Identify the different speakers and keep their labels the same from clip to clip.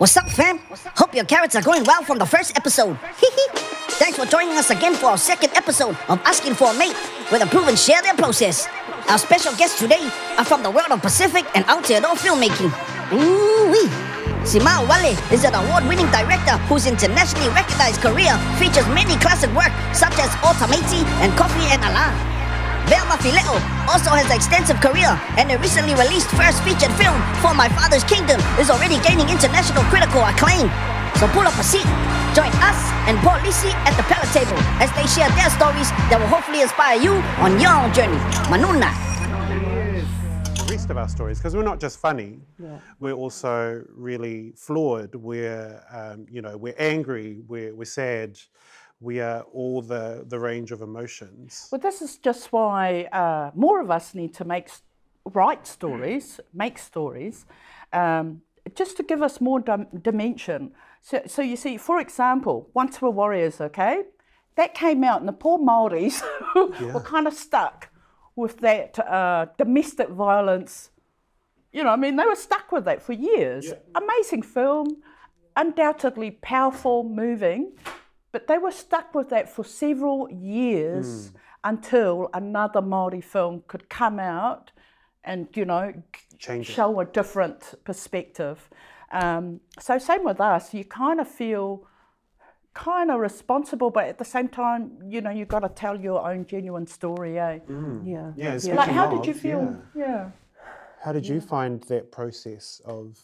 Speaker 1: What's up, fam? Hope your carrots are going well from the first episode. Thanks for joining us again for our second episode of Asking for a Mate, where the proven share their process. Our special guests today are from the world of Pacific and Aotearoa filmmaking. Ooh-wee. Sima Urale is an award-winning director whose internationally recognized career features many classic work such as O Tamaiti and Coffee and Allah. Vea Mafile'o also has an extensive career, and her recently released first featured film, For My Father's Kingdom, is already gaining international critical acclaim. So pull up a seat, join us and Paul Lisi at the pallet table as they share their stories that will hopefully inspire you on your own journey. Manuna.
Speaker 2: the rest of our stories because we're not just funny yeah. we're also really flawed we're um, you know we're angry we're, we're sad we are all the the range of emotions
Speaker 3: Well, this is just why uh, more of us need to make write stories, make stories, um, just to give us more dim- dimension. So, so you see, for example, Once Were Warriors, okay, that came out, and the poor Maoris were kind of stuck with that uh, domestic violence. You know, I mean, they were stuck with that for years. Amazing film, undoubtedly powerful, moving, but they were stuck with that for several years until another Maori film could come out and you know
Speaker 2: Change it.
Speaker 3: show a different perspective. Um, so same with us, you kind of feel kind of responsible, but at the same time, you know, you've got to tell your own genuine story, eh? Yeah.
Speaker 2: yeah,
Speaker 3: Like,
Speaker 2: speaking
Speaker 3: how did you feel?
Speaker 2: yeah.
Speaker 3: yeah.
Speaker 2: how did you find that process of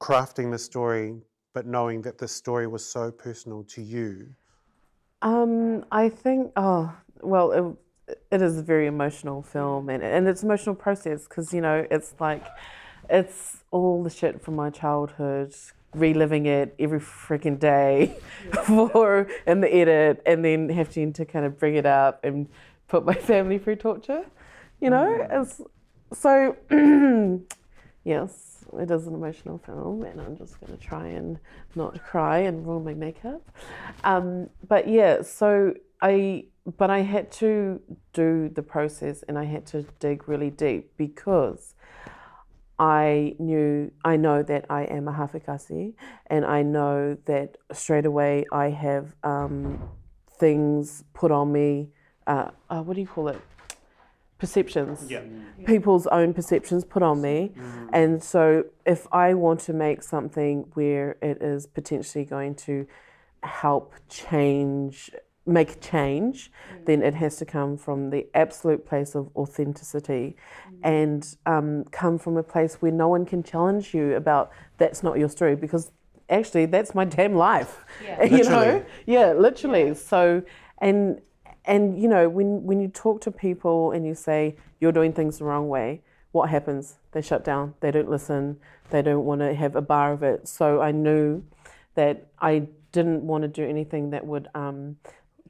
Speaker 2: crafting the story but knowing that this story was so personal to you?
Speaker 4: Um, I think, oh, well, it, it is a very emotional film and, and it's an emotional process because, you know, it's like, it's all the shit from my childhood, reliving it every freaking day for in the edit and then having to kind of bring it up and put my family through torture, you know? It's, so, yes, it is an emotional film, and I'm just going to try and not cry and ruin my makeup. Um, but yeah, so I, but I had to do the process, and I had to dig really deep because I knew, I know that I am a hafekasi, and I know that straight away I have um, things put on me. Uh, uh, what do you call it? Perceptions. Yeah. People's own perceptions put on me. Mm-hmm. And so if I want to make something where it is potentially going to help change, make change, mm. then it has to come from the absolute place of authenticity mm. and um, come from a place where no one can challenge you about that's not your story because actually that's my damn life. you know?
Speaker 2: Literally.
Speaker 4: Yeah, literally. So and and you know when when you talk to people and you say you're doing things the wrong way, what happens? They shut down. They don't listen. They don't want to have a bar of it. So I knew that I didn't want to do anything that would um,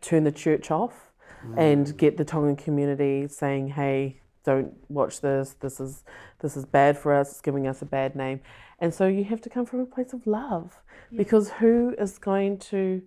Speaker 4: turn the church off and get the Tongan community saying, "Hey, don't watch this. This is this is bad for us. It's giving us a bad name." And so you have to come from a place of love, because who is going to?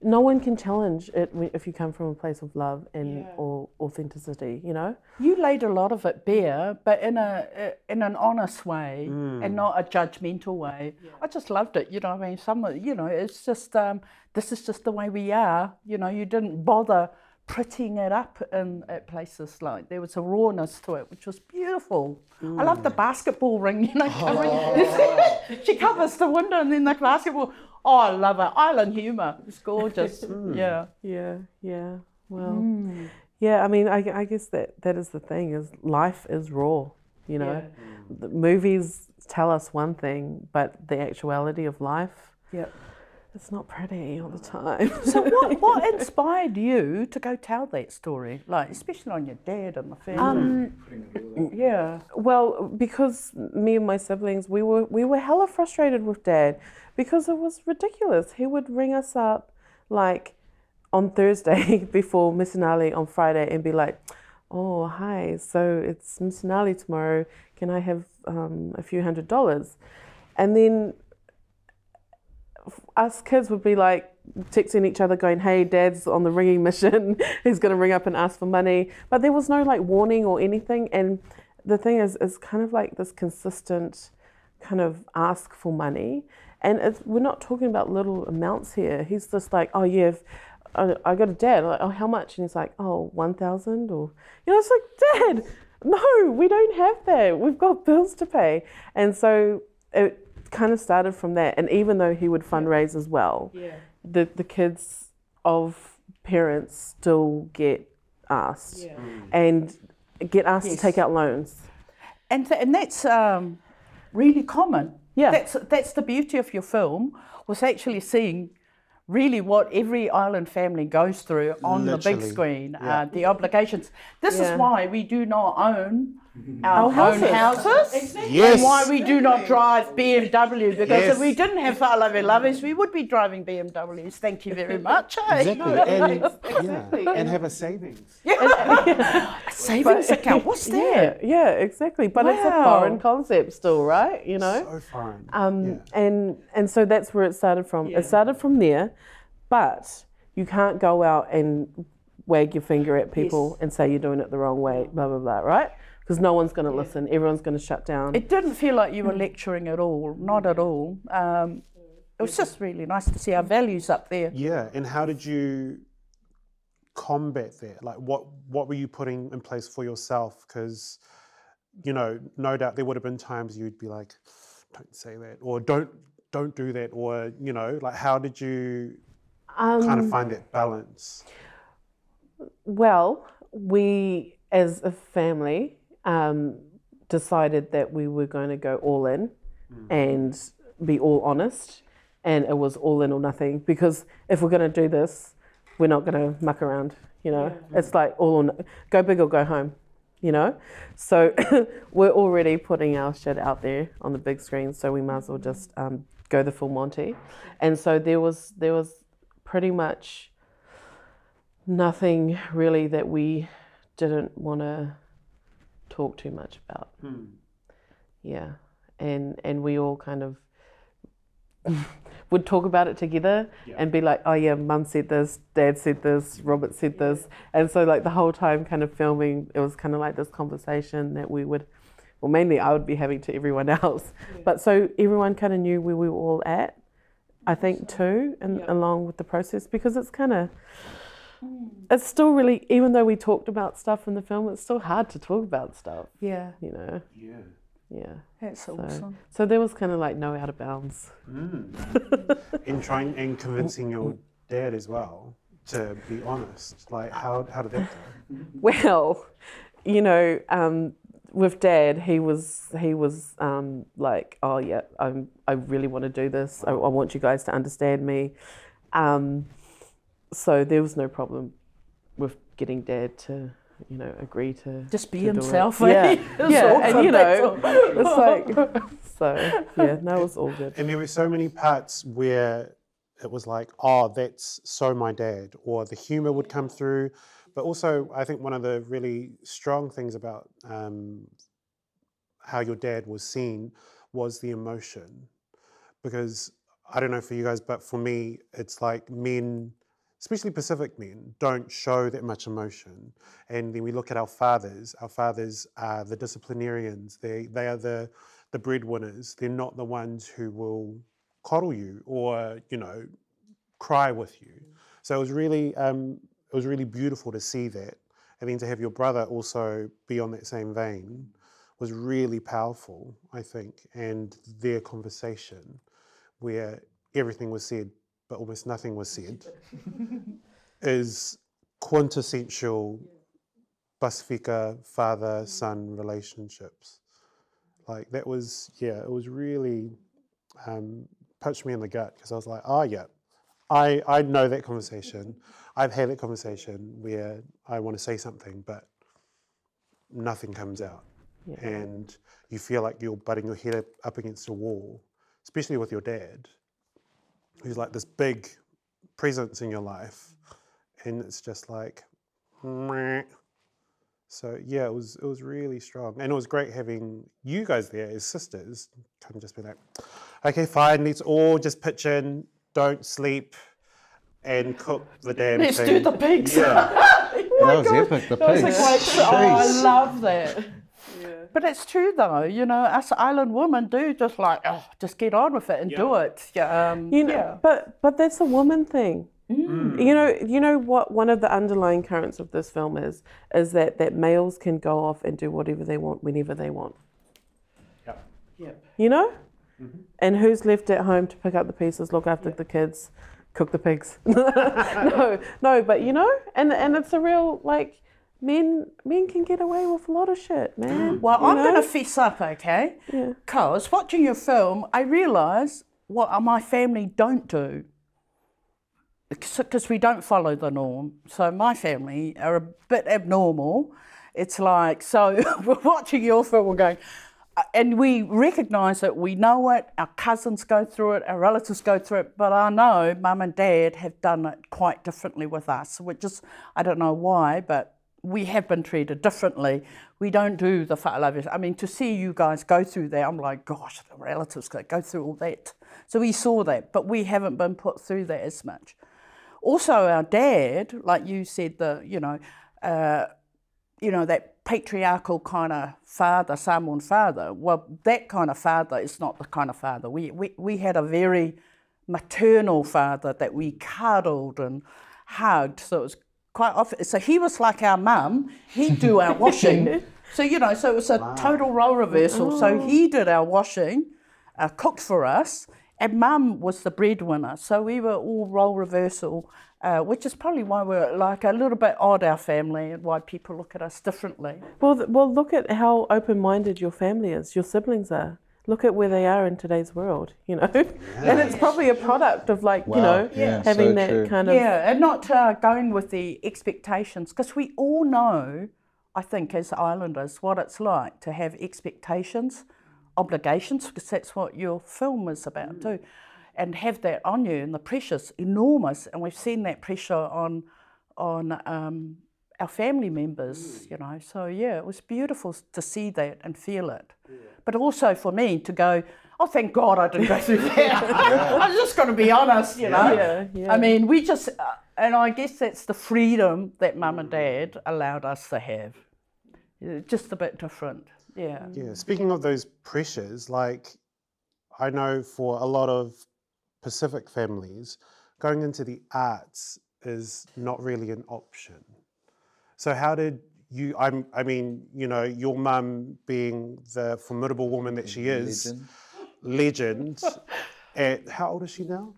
Speaker 4: No one can challenge it if you come from a place of love and or authenticity. You know.
Speaker 3: You laid a lot of it bare, but in a in an honest way and not a judgmental way. I just loved it. You know, I mean, some you know, it's just um, this is just the way we are. You know, you didn't bother prettying it up in at places like there was a rawness to it, which was beautiful. I love the basketball ring. You know, covering, she covers the window and then the basketball. Oh, I love it. Island humour. It's gorgeous. Hmm. Yeah.
Speaker 4: Yeah, yeah. Well, hmm. yeah. I mean, I, I guess that that is the thing is life is raw. You know, the movies tell us one thing, but the actuality of life,
Speaker 3: Yep.
Speaker 4: it's not pretty all the time.
Speaker 3: So what, what inspired you to go tell that story? Like, especially on your dad and the family. Um, yeah.
Speaker 4: Well, because me and my siblings, we were we were hella frustrated with dad because it was ridiculous. He would ring us up like on Thursday before misinale on Friday and be like, "Oh, hi. So it's misinale tomorrow. Can I have um, a few hundred dollars?" And then us kids would be like texting each other going hey dad's on the ringing mission he's going to ring up and ask for money but there was no like warning or anything and the thing is it's kind of like this consistent kind of ask for money. And it's, we're not talking about little amounts here. He's just like, oh yeah, if, I, I got a dad. Like, oh, how much? And he's like, oh, oh, one thousand, or you know, it's like, Dad, no, we don't have that. We've got bills to pay. And so it kind of started from that. And even though he would fundraise as well,
Speaker 3: Yeah.
Speaker 4: the the kids of parents still get asked and get asked
Speaker 3: Yes.
Speaker 4: to take out loans.
Speaker 3: And, th- and that's um, really common.
Speaker 4: Yeah.
Speaker 3: That's, that's the beauty of your film, was actually seeing really what every island family goes through on the big screen,
Speaker 2: yeah.
Speaker 3: uh, the obligations. This
Speaker 4: Yeah.
Speaker 3: is why we do not own our, own
Speaker 4: houses.
Speaker 3: houses.
Speaker 2: Yes.
Speaker 3: And why we do not drive BMW, because
Speaker 2: Yes.
Speaker 3: if we didn't have fa'alavelaves, we would be driving BMWs. Thank you very much. eh?
Speaker 2: Exactly. and, yeah, and have a savings.
Speaker 3: A savings account, what's that?
Speaker 4: Yeah, yeah, exactly. But it's a foreign concept still, right? You know?
Speaker 2: So foreign.
Speaker 4: Um,
Speaker 2: yeah.
Speaker 4: and and so that's where it started from. It started from there, but you can't go out and wag your finger at people and say you're doing it the wrong way, blah blah blah, right? Because no one's going to listen. Everyone's going to shut down.
Speaker 3: It didn't feel like you were lecturing at all, not at all. Um, it was just really nice to see our values up there.
Speaker 2: Yeah, and how did you combat that? Like, what what were you putting in place for yourself? Because, you know, no doubt there would have been times you'd be like, "Don't say that," or "Don't don't do that," or you know, like, how did you kind
Speaker 4: Um,
Speaker 2: of find that balance?
Speaker 4: Well, we as a family um, decided that we were going to go all in and be all honest, and it was all in or nothing. Because if we're going to do this, we're not going to muck around. You know, it's like all or no, go big or go home. You know, so we're already putting our shit out there on the big screen, so we might as well just um, go the full Monty. And so there was there was pretty much nothing really that we didn't want to talk too much about. Hmm. Yeah, and and we all kind of would talk about it together and be like, oh yeah, mum said this, dad said this, Robert said this, and so like the whole time kind of filming, it was kind of like this conversation that we would. Well, mainly I would be having to everyone else, but so everyone kind of knew where we were all at. I think too, and along with the process, because it's kind of it's still really even though we talked about stuff in the film it's still hard to talk about stuff
Speaker 3: Yeah,
Speaker 4: you know
Speaker 2: Yeah.
Speaker 4: yeah
Speaker 3: that's
Speaker 4: so,
Speaker 3: awesome.
Speaker 4: so there was kind of like no out of bounds
Speaker 2: In trying and convincing your dad as well to be honest. Like, how how did that go?
Speaker 4: well you know um, with dad he was he was um, like oh yeah I'm, i really want to do this I, I want you guys to understand me um, so there was no problem with getting dad to you know agree to
Speaker 3: Just be
Speaker 4: to do it.
Speaker 3: himself.
Speaker 4: yeah
Speaker 3: eh?
Speaker 4: Yeah and you know it's like so yeah no it was all good
Speaker 2: And there were so many parts where it was like, oh, that's so my dad, or the humor would come through. But also, I think one of the really strong things about um, how your dad was seen was the emotion. Because I don't know for you guys, but for me, it's like men, especially Pacific men, don't show that much emotion. And then we look at our fathers. Our fathers are the disciplinarians. They they are the the breadwinners. They're not the ones who will coddle you or you know cry with you. So it was really um, it was really beautiful to see that, and then to have your brother also be on that same vein was really powerful, I think. And their conversation, where everything was said but almost nothing was said, is quintessential Pasifika father son relationships. Like that was, yeah, it was really um, punched me in the gut because I was like, oh yeah, I I know that conversation. I've had that conversation where I want to say something, but nothing comes out, and you feel like you're butting your head up against a wall, especially with your dad, who's like this big presence in your life, and it's just like, meh. so yeah, it was it was really strong, and it was great having you guys there as sisters. Kind of just be like, okay, fine, let's all just pitch in, don't sleep, and cook the damn
Speaker 3: Let's do the pigs.
Speaker 2: Yeah.
Speaker 5: Oh that was epic. The
Speaker 3: That was a
Speaker 5: pigs.
Speaker 3: great. Oh, I love that. But it's true though, you know, us island women do just like, oh, just get on with it and do it. Yeah. Um,
Speaker 4: You know,
Speaker 3: yeah.
Speaker 4: but but that's a woman thing. You know, you know what? One of the underlying currents of this film is is that that males can go off and do whatever they want whenever they want. Yep.
Speaker 3: yeah.
Speaker 4: You know, Mhm. and who's left at home to pick up the pieces, look after the kids, cook the pigs? no, no, but you know, and and it's a real like men men can get away with a lot of shit, man.
Speaker 3: Well,
Speaker 4: you
Speaker 3: I'm going to fess up, okay?
Speaker 4: Yeah.
Speaker 3: Because watching your film, I realise what my family don't do. Because we don't follow the norm. So my family are a bit abnormal. It's like, so we're watching your film, we're going, uh, and we recognise it, we know it, our cousins go through it, our relatives go through it, but I know mum and dad have done it quite differently with us, which is, I don't know why, but we have been treated differently. We don't do the whaalavis. I mean, to see you guys go through that, I'm like, gosh, the relatives go go through all that. So we saw that, but we haven't been put through that as much. Also, our dad, like you said, the you know, uh, you know that patriarchal kind of father, Samoan father. Well, that kind of father is not the kind of father we we we had a very maternal father that we cuddled and hugged. So it was quite often. So he was like our mum. He'd do our washing. so you know, so it was a total role reversal. So he did our washing, uh, cooked for us, and mum was the breadwinner. So we were all role reversal. Uh, which is probably why we're like a little bit odd, our family, and why people look at us differently.
Speaker 4: Well, th- well, look at how open-minded your family is. Your siblings are. Look at where they are in today's world. You know, and it's probably a product of like you know
Speaker 5: yeah,
Speaker 4: having
Speaker 5: so
Speaker 4: that
Speaker 5: true.
Speaker 4: kind of.
Speaker 3: Yeah, and not uh, going with the expectations, because we all know, I think, as islanders, what it's like to have expectations, obligations, because that's what your film is about too, and have that on you, and the pressure's enormous, and we've seen that pressure on, on um, our family members, you know. So yeah, it was beautiful to see that and feel it, but also for me to go. Oh, thank God I didn't go through that. I'm just going to be honest, you know.
Speaker 4: Yeah, yeah.
Speaker 3: I mean, we just, uh, and I guess that's the freedom that mum and dad allowed us to have. Just a bit different. Yeah.
Speaker 2: Yeah, speaking of those pressures, like I know for a lot of Pacific families, going into the arts is not really an option. So how did you? I'm. I mean, you know, your mum being the formidable woman that she is,
Speaker 5: Legend.
Speaker 2: legend. at eh, how old is she now?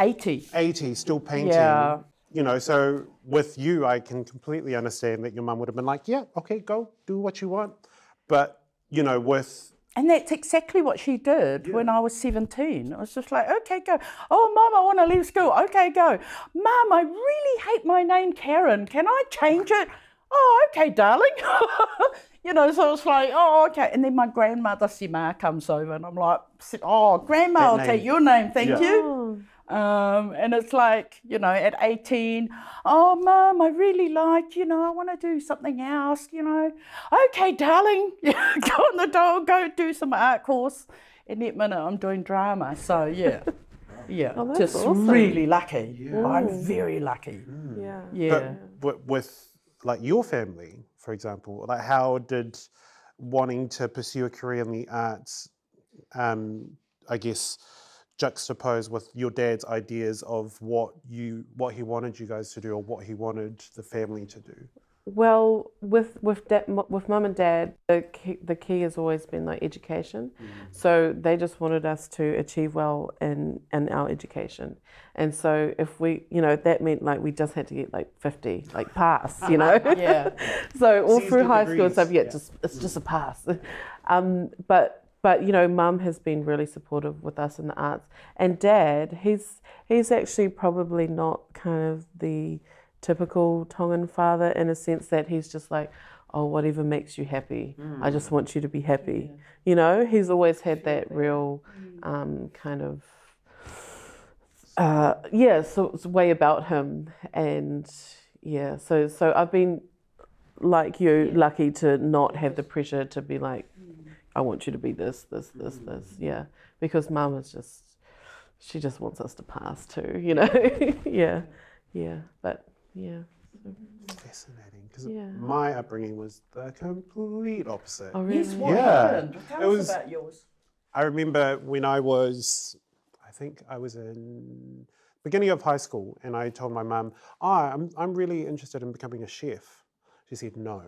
Speaker 3: 80.
Speaker 2: 80, still painting.
Speaker 3: Yeah.
Speaker 2: You know, so with you, I can completely understand that your mum would have been like, yeah, okay, go do what you want. But, you know, with
Speaker 3: And that's exactly what she did when I was 17. I was just like, okay, go. Oh, mum, I want to leave school. Okay, go. Mum, I really hate my name, Karen. Can I change it? Oh, okay, darling. you know, so it's like, oh, okay. And then my grandmother, Sima, comes over and I'm like, oh, grandma, I'll
Speaker 2: That
Speaker 3: take your name. Thank
Speaker 2: Yeah.
Speaker 3: you. Um, and it's like, you know, at 18, oh, mum, I really like, you know, I want to do something else, you know. Okay, darling, go on the dog, go do some art course. In that minute, I'm doing drama. So, yeah. Yeah,
Speaker 4: Oh, that's
Speaker 3: just
Speaker 4: awesome.
Speaker 3: really lucky. I'm very lucky.
Speaker 4: Yeah.
Speaker 3: Yeah.
Speaker 2: but with, with like your family, for example, like how did wanting to pursue a career in the arts, um, I guess, juxtapose with your dad's ideas of what you what he wanted you guys to do or what he wanted the family to do?
Speaker 4: Well, with with with mum and dad, the key, the key has always been like education. So they just wanted us to achieve well in in our education, and so if we, you know, that meant like we just had to get like fifty, like pass, you know.
Speaker 3: Yeah.
Speaker 4: so all through high school and stuff, yeah,
Speaker 2: yeah.
Speaker 4: just it's just a pass. Um, but but you know, mum has been really supportive with us in the arts, and dad, he's he's actually probably not kind of the typical Tongan father in a sense that he's just like, oh, whatever makes you happy, I just want you to be happy. You know, he's always had that real um, kind of uh, yeah, so it's way about him, and yeah, so so I've been like you, lucky to not have the pressure to be like, I want you to be this, this, this, this, yeah, because mum is just, she just wants us to pass too, you know, yeah, yeah, but yeah,
Speaker 2: fascinating because
Speaker 4: Yeah.
Speaker 2: my upbringing was the complete opposite.
Speaker 4: Oh, really?
Speaker 3: Yes, what
Speaker 2: Yeah.
Speaker 3: happened? Tell
Speaker 2: It
Speaker 3: us
Speaker 2: was-
Speaker 3: about yours.
Speaker 2: I remember when I was, I think I was in beginning of high school, and I told my mum, "Oh, I'm I'm really interested in becoming a chef." She said no.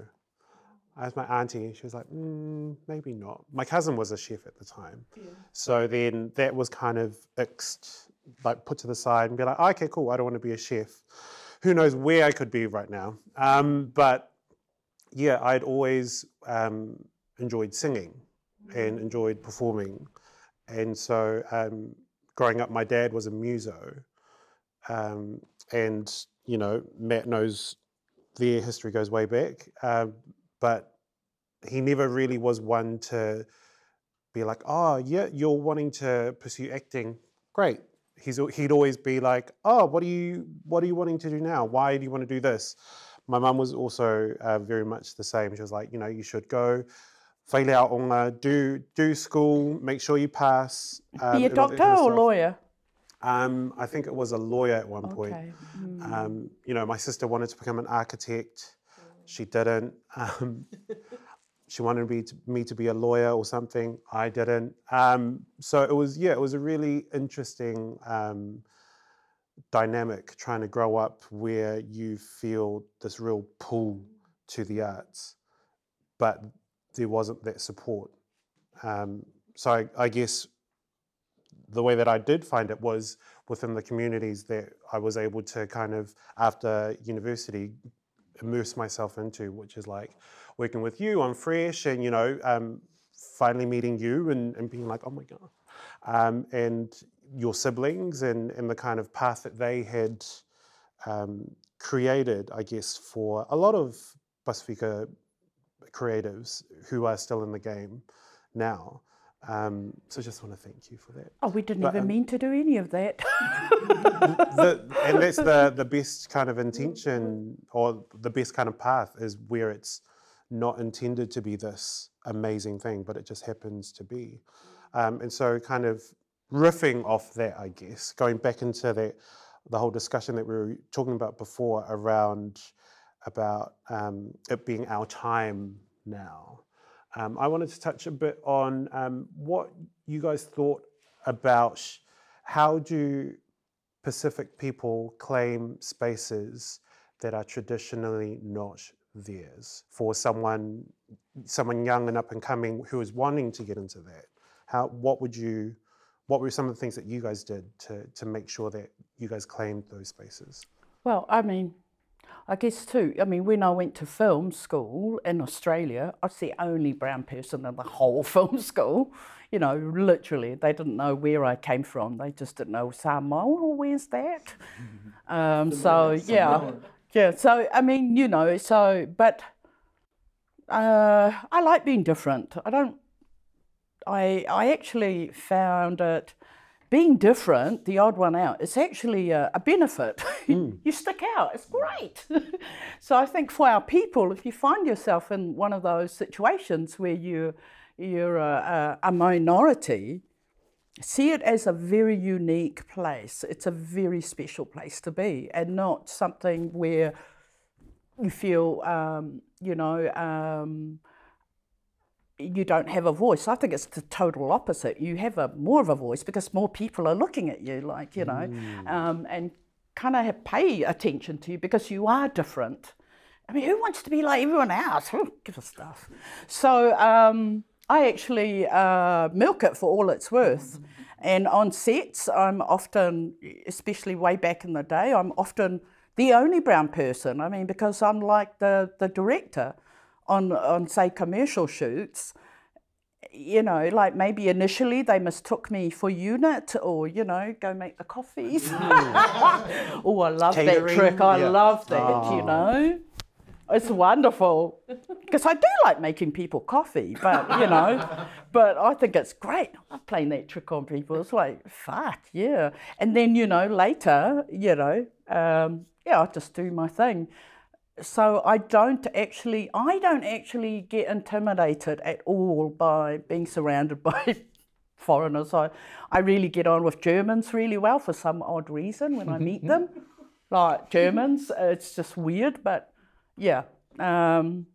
Speaker 2: I asked my auntie, she was like, mm, maybe not. My cousin was a chef at the time, so then that was kind of ixed, like put to the side, and be like, okay, cool, I don't want to be a chef. Who knows where I could be right now? Um, but yeah, I'd always um, enjoyed singing and enjoyed performing. And so um, growing up, my dad was a muso. Um, and, you know, Matt knows their history goes way back. Um, but he never really was one to be like, oh, yeah, you're wanting to pursue acting. Great. He's, he'd always be like, oh, what are you, what are you wanting to do now? Why do you want to do this? My mum was also uh, very much the same. She was like, you know, you should go whaile aonga, do do school, make sure you pass. um,
Speaker 3: Be a
Speaker 2: that
Speaker 3: doctor or lawyer?
Speaker 2: Um, I think it was a lawyer at one point.
Speaker 3: Okay.
Speaker 2: Um, you know, my sister wanted to become an architect. She didn't. Um, she wanted me to, me to be a lawyer or something. I didn't. Um, so it was, yeah, it was a really interesting um, dynamic trying to grow up where you feel this real pull to the arts, but there wasn't that support. Um, so I, I guess the way that I did find it was within the communities that I was able to kind of, after university, immerse myself into, which is like working with you on Fresh and, you know, um, finally meeting you and, and being like, oh my God. Um, and your siblings and, and the kind of path that they had um, created, I guess, for a lot of Pasifika creatives who are still in the game now. Um, so just want to thank you for that.
Speaker 3: Oh, we didn't
Speaker 2: But,
Speaker 3: even
Speaker 2: um,
Speaker 3: mean to do any of that.
Speaker 2: the, and that's the the best kind of intention or the best kind of path is where it's not intended to be this amazing thing, but it just happens to be. Um, and so, kind of riffing off that, I guess, going back into that the whole discussion that we were talking about before around about um, it being our time now. Um, I wanted to touch a bit on um, what you guys thought about how do Pacific people claim spaces that are traditionally not theirs for someone someone young and up and coming who is wanting to get into that. How what would you what were some of the things that you guys did to to make sure that you guys claimed those spaces?
Speaker 3: Well, I mean, I guess too. I mean, when I went to film school in Australia, I was the only brown person in the whole film school. You know, literally, they didn't know where I came from. They just didn't know Samoa. Oh, where's that? Um, so yeah, yeah. So I mean, you know, so but uh, I like being different. I don't. I I actually found it being different, the odd one out, it's actually a, a benefit. you stick out, it's great. so I think for our people, if you find yourself in one of those situations where you, you're a, a, a minority, see it as a very unique place. It's a very special place to be, and not something where you feel, um, you know, um, you don't have a voice. I think it's the total opposite. You have a more of a voice because more people are looking at you, like you know, um, and kind of pay attention to you because you are different. I mean, who wants to be like everyone else? Who gives a stuff? So um, I actually uh, milk it for all it's worth. Mm-hmm. And on sets, I'm often, especially way back in the day, I'm often the only brown person. I mean, because I'm like the, the director on, on, say, commercial shoots, you know, like maybe initially they mistook me for unit or, you know, go make the coffees. Mm. oh, I love that trick. I
Speaker 2: yeah.
Speaker 3: love that, you ah. know. It's wonderful because I do like making people coffee, but you know, but I think it's great. I love playing that trick on people. It's like fuck yeah. And then you know later, you know, um, yeah, I just do my thing. So I don't actually, I don't actually get intimidated at all by being surrounded by foreigners. I, I really get on with Germans really well for some odd reason when I meet them. like Germans. It's just weird, but yeah. Um,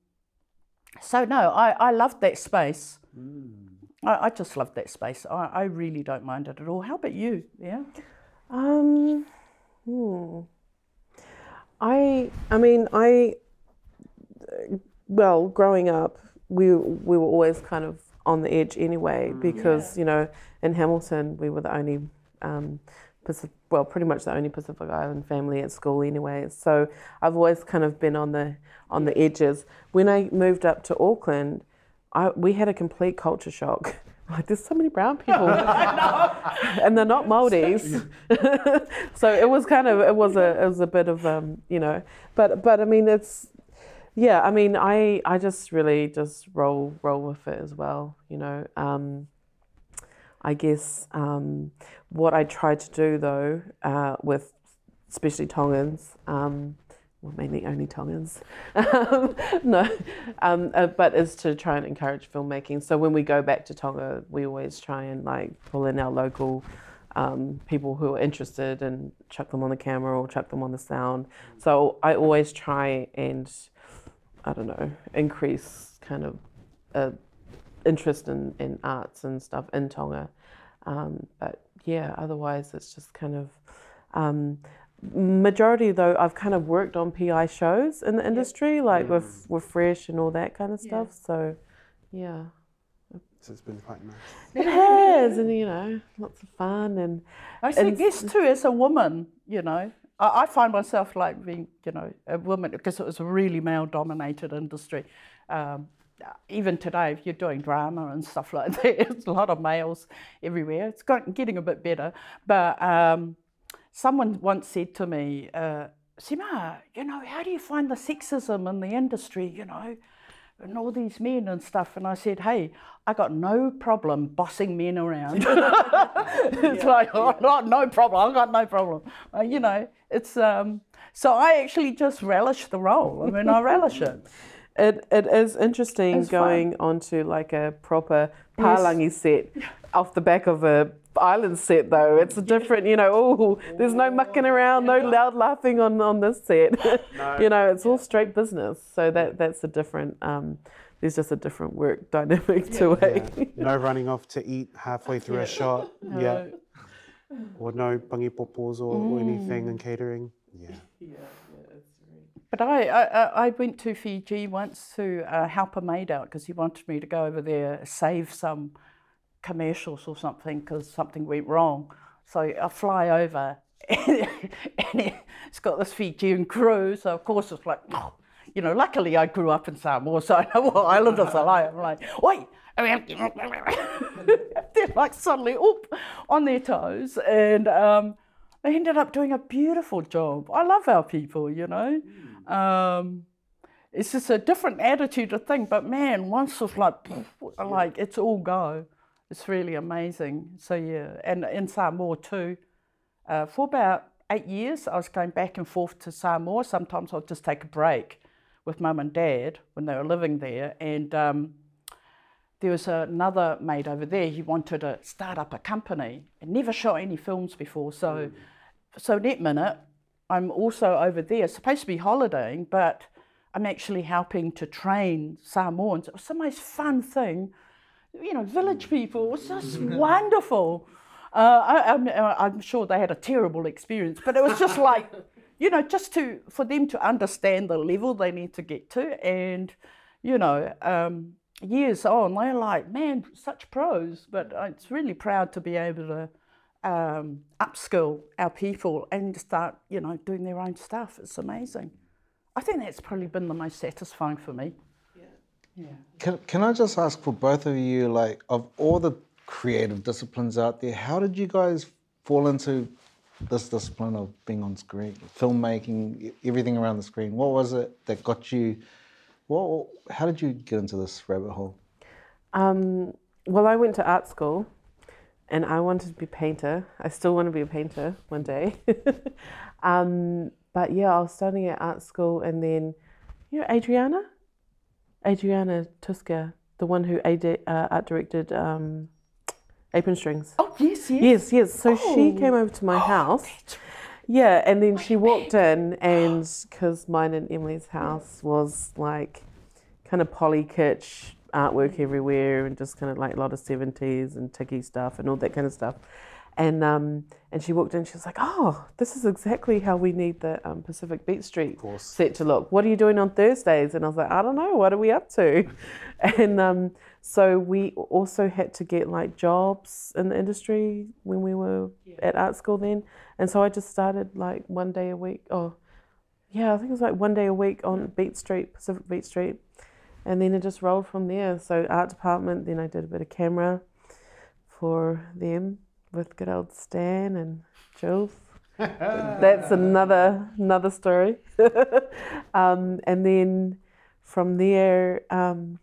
Speaker 3: so no, I, I loved that space. I, I just loved that space. I, I really don't mind it at all. How about you? Yeah.
Speaker 4: Um, hmm. I I mean I well growing up we we were always kind of on the edge anyway because you know in Hamilton we were the only um, Pacific, well pretty much the only Pacific Island family at school anyway. So I've always kind of been on the on the edges. When I moved up to Auckland I we had a complete culture shock. Like there's so many brown people. And they're not Maldives. so it was kind of it was a it was a bit of um you know. But but I mean it's yeah I mean I I just really just roll roll with it as well you know. Um I guess um what I tried to do though uh, with especially Tongans um well, mainly only Tongans. No, um, uh, but is to try and encourage filmmaking. So when we go back to Tonga, we always try and like pull in our local um, people who are interested and chuck them on the camera or chuck them on the sound. So I always try and I don't know increase kind of uh, interest in, in arts and stuff in Tonga. Um, but yeah, otherwise it's just kind of um, majority though I've kind of worked on PI shows in the industry, like with with Fresh and all that kind of stuff. So yeah,
Speaker 2: So it's been quite nice.
Speaker 4: it has, and you know, lots of fun and
Speaker 3: I think yes too. As a woman, you know, I, I find myself like being, you know, a woman because it was a really male-dominated industry. Um, even today, if you're doing drama and stuff like that, it's a lot of males everywhere. It's got, getting a bit better, but um, someone once said to me, uh, "Sima, you know, how do you find the sexism in the industry? You know." and all these men and stuff. And I said, hey, I got no problem bossing men around. it's like, oh, not, no problem. I've got no problem. Uh, you know, it's um, so I actually just relish the role. I mean, I relish it.
Speaker 4: It it is interesting
Speaker 3: It's fun.
Speaker 4: going onto like a proper Palangi set off the back of a island set though. It's a different, you know, oh there's no mucking around, no loud laughing on, on this set. you know, it's all straight business. So that that's a different um there's just a different work dynamic to it.
Speaker 2: No running off to eat halfway through a shot. Yeah. Or no panipopos or, or anything in catering. Yeah.
Speaker 3: But I, I, I- went to Fiji once to uh, help a mate out because he wanted me to go over there, save some commercials or something because something went wrong. So I fly over and it's got this Fijian crew. So of course it's like, you know, luckily I grew up in Samoa, so I know what islanders are like. I'm like, wait. They're like suddenly oop, on their toes. And um, they ended up doing a beautiful job. I love our people, you know. Um, it's just a different attitude to think, but man, once it's like, like it's all go. It's really amazing. So yeah, and in Samoa too. Uh, for about eight years, I was going back and forth to Samoa. Sometimes I'd just take a break with mum and dad when they were living there, and um, there was another mate over there. He wanted to start up a company and never shot any films before. So, so that minute, I'm also over there, supposed to be holidaying, but I'm actually helping to train Samoans. It was the most fun thing. You know, village people. It was just wonderful. Uh, I, I'm, I'm sure they had a terrible experience, but it was just like, you know, just to for them to understand the level they need to get to, and you know, um, years on, they're like, man, such pros. But it's really proud to be able to um, upskill our people and start, you know, doing their own stuff. It's amazing. I think that's probably been the most satisfying for me. Yeah. yeah.
Speaker 5: Can, can I just ask for both of you, like, of all the creative disciplines out there, how did you guys fall into this discipline of being on screen, filmmaking, everything around the screen? What was it that got you? What, how did you get into this rabbit hole?
Speaker 4: Um, well, I went to art school and I wanted to be a painter. I still want to be a painter one day. um, but yeah, I was studying at art school and then, you know, Adriana? Adriana Tuska, the one who ad- uh, art directed um, Apron Strings.
Speaker 3: Oh yes, yes.
Speaker 4: Yes, yes. So she
Speaker 3: Oh.
Speaker 4: came over to my house. Yeah, and then she walked in, and because mine and Emily's house was like kind of poly kitsch artwork everywhere, and just kind of like a lot of seventies and ticky stuff and all that kind of stuff. And um, and she walked in, she was like, "Oh, this is exactly how we need the um, Pacific Beat Street set to look. What are you doing on Thursdays?" And I was like, "I don't know. What are we up to?" And um, so we also had to get like jobs in the industry when we were at art school then. And so I just started like one day a week. Oh, yeah, I think it was like one day a week on Beat Street, Pacific Beat Street. And then it just rolled from there. So art department, then I did a bit of camera for them with good old Stan and Jules. That's another another story. um, and then from there, um,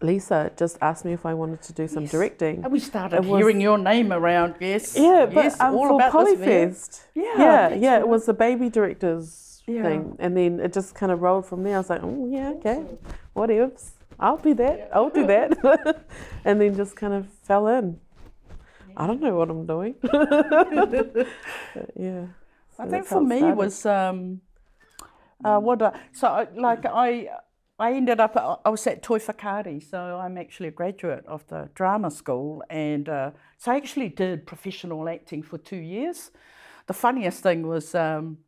Speaker 4: Lisa just asked me if I wanted to do some
Speaker 3: Yes.
Speaker 4: directing.
Speaker 3: And we started
Speaker 4: It was-
Speaker 3: hearing your name around, yes.
Speaker 4: Yeah, but
Speaker 3: yes,
Speaker 4: um,
Speaker 3: all
Speaker 4: for
Speaker 3: about this video. Yeah,
Speaker 4: yeah,
Speaker 3: that's
Speaker 4: yeah. It was the baby directors
Speaker 3: Yeah.
Speaker 4: thing, and then it just kind of rolled from there. I was like, oh yeah, okay, what ifs? I'll be that. I'll do that, and then just kind of fell in. I don't know what I'm doing. Yeah.
Speaker 3: I think for
Speaker 4: it
Speaker 3: me
Speaker 4: started.
Speaker 3: was um, uh, what I, so I, like I I ended up I was at Toi Whakaari, so I'm actually a graduate of the drama school, and uh, so I actually did professional acting for two years. The funniest thing was. Um,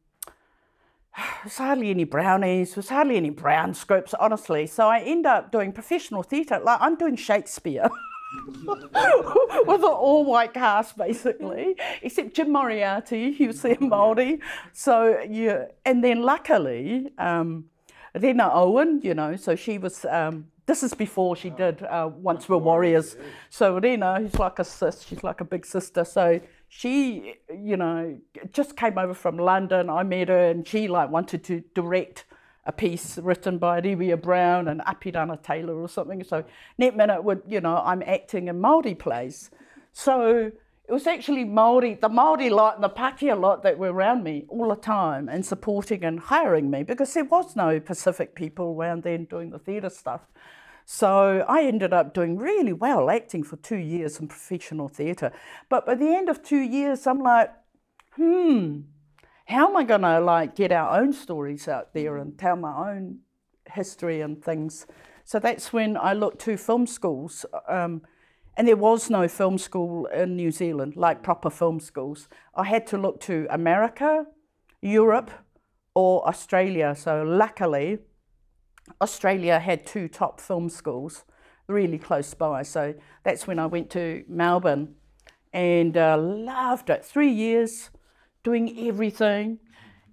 Speaker 3: there's hardly any brownies, there's hardly any brown scripts, honestly. So I end up doing professional theatre. Like I'm doing Shakespeare. with an all white cast basically, except Jim Moriarty, he was there Māori. So yeah, and then luckily, um, Rena Owen, you know, so she was. Um, this is before she did uh, Once Were Warriors. So Rena, who's like a sis, she's like a big sister. So she, you know, just came over from London. I met her, and she like wanted to direct a piece written by Riwia Brown and Apirana Taylor or something. So net minute would, you know, I'm acting in Māori plays. So it was actually Māori, the Māori lot and the Pākehā lot that were around me all the time and supporting and hiring me because there was no Pacific people around then doing the theatre stuff. So I ended up doing really well acting for two years in professional theatre. But by the end of two years, I'm like, hmm, how am I going to like get our own stories out there and tell my own history and things? So that's when I looked to film schools. Um, and there was no film school in New Zealand, like proper film schools. I had to look to America, Europe, or Australia. So luckily, Australia had two top film schools really close by. So that's when I went to Melbourne and uh, loved it. Three years doing everything.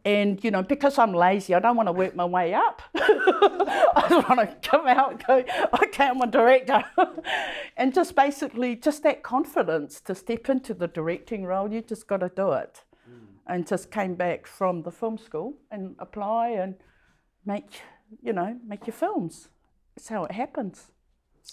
Speaker 3: And, you know, because I'm lazy, I don't want to work my way up. I just want to come out and go, okay, I'm a director. and just basically, just that confidence to step into the directing role, you just got to do it. And just came back from the film school and apply and make, you know, make your films. That's how it happens.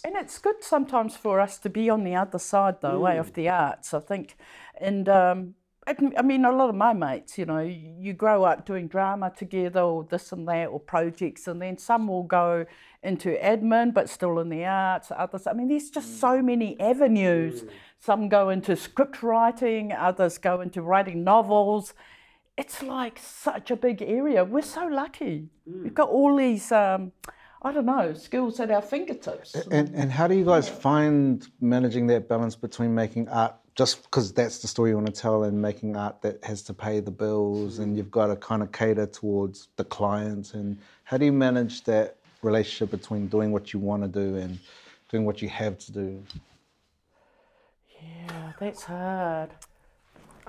Speaker 3: And it's good sometimes for us to be on the other side, though, way of mm. the arts, I think. And um, I I mean, a lot of my mates, you know, you grow up doing drama together or this and that or projects, and then some will go into admin but still in the arts, others, I mean, there's just mm. so many avenues. Mm. Some go into script writing, others go into writing novels. It's like such a big area. We're so lucky. We've got all these, um, I don't know, skills at our fingertips.
Speaker 5: And, and how do you guys find managing that balance between making art just because that's the story you want to tell and making art that has to pay the bills and you've got to kind of cater towards the clients and how do you manage that relationship between doing what you want to do and doing what you have to do?
Speaker 3: Yeah, that's hard.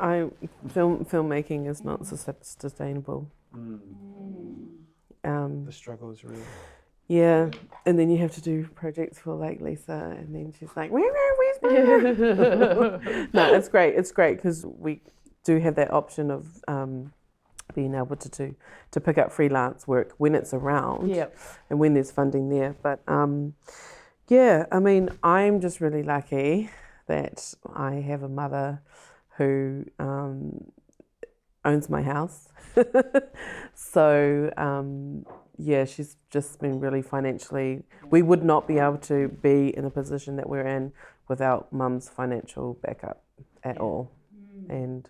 Speaker 4: I film filmmaking is not sus- sustainable. Um,
Speaker 2: The struggle is real.
Speaker 4: yeah, and then you have to do projects for like Lisa, and then she's like, "Where, where, where's my?" no, it's great. It's great because we do have that option of um, being able to do to pick up freelance work when it's around,
Speaker 3: Yep.
Speaker 4: and when there's funding there. But um, yeah, I mean, I'm just really lucky that I have a mother who um, owns my house. so um, yeah, she's just been really financially. We would not be able to be in the position that we're in without mum's financial backup at all. And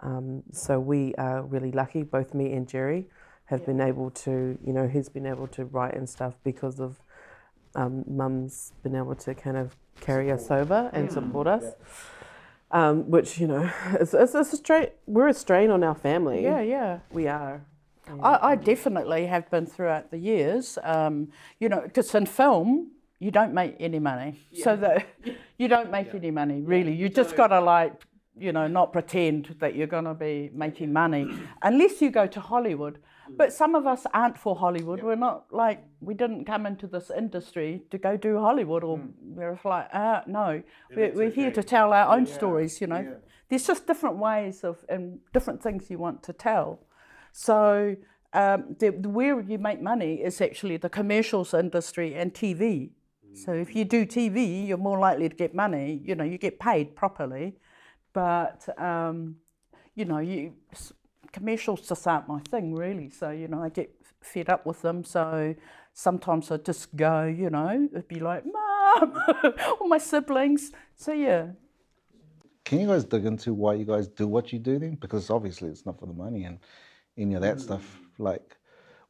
Speaker 4: Um, so we are really lucky. Both me and Jerry have been able to, you know, he's been able to write and stuff because of um, mum's been able to kind of carry us over and support us. Um, which you know, it's, it's, it's a strain. We're a strain on our family.
Speaker 3: Yeah, yeah.
Speaker 4: we are.
Speaker 3: I, I definitely have been throughout the years. Um, you know, because in film you don't make any money, so that you don't make any money really. You just got to like, you know, not pretend that you're to be making money unless you go to Hollywood. But some of us aren't for Hollywood. We're not like we didn't come into this industry to go do Hollywood, or we're like, uh, no, we're, we're here to tell our own stories. You know, there's just different ways of and different things you want to tell. So um, the, the where you make money is actually the commercials industry and TV. So if you do TV, you're more likely to get money. You know, you get paid properly, but um, you know, you commercials just aren't my thing really. So you know, I get fed up with them. So sometimes I just go. You know, it'd be like, mom, or my siblings. So yeah,
Speaker 5: Can you guys dig into why you guys do what you do then? Because obviously it's not for the money and any of that mm. stuff. Like,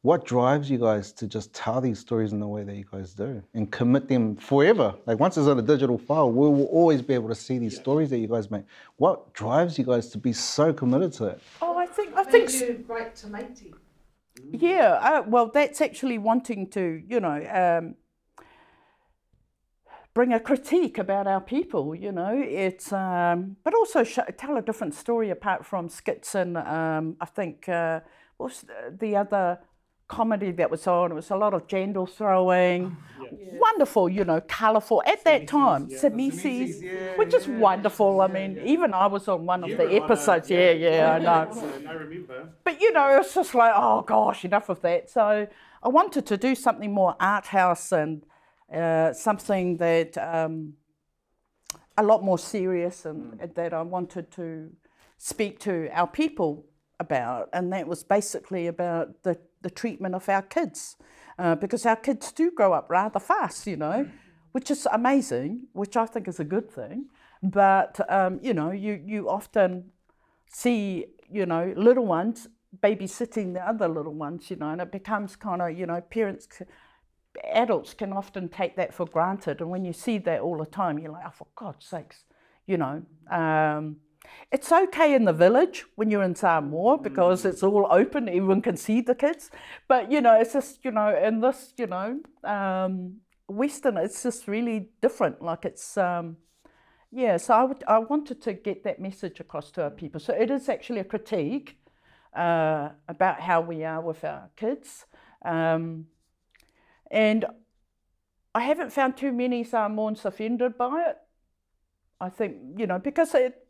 Speaker 5: what drives you guys to just tell these stories in the way that you guys do and commit them forever? Like, once it's on a digital file, we will always be able to see these stories that you guys make. What drives you guys to be so committed to it?
Speaker 3: Oh, I think I think s-
Speaker 4: great tomato.
Speaker 3: yeah. Uh, well, that's actually wanting to, you know, um, bring a critique about our people. You know, it's um, but also sh- tell a different story apart from skits and um, I think uh, what was the- the other comedy that was on? It was a lot of jandal throwing. Wonderful, you know, colourful at that time. Simises, which is wonderful. I mean, even I was on one of the episodes. Yeah, yeah, I know.
Speaker 2: I remember.
Speaker 3: But you know, it's just like, oh gosh, enough of that. So I wanted to do something more art house and uh, something that um, a lot more serious and that I wanted to speak to our people about. And that was basically about the, the treatment of our kids. Uh, because our kids do grow up rather fast, you know, which is amazing, which I think is a good thing. But, um, you know, you, you often see, you know, little ones babysitting the other little ones, you know, and it becomes kind of, you know, parents, adults can often take that for granted. And when you see that all the time, you're like, oh, for God's sakes, you know. Um, it's okay in the village when you're in Samoa because it's all open, everyone can see the kids. But, you know, it's just, you know, in this, you know, um, Western, it's just really different. Like it's, um, yeah, so I, would, I wanted to get that message across to our people. So it is actually a critique uh, about how we are with our kids. Um, and I haven't found too many Samoans offended by it. I think, you know, because it,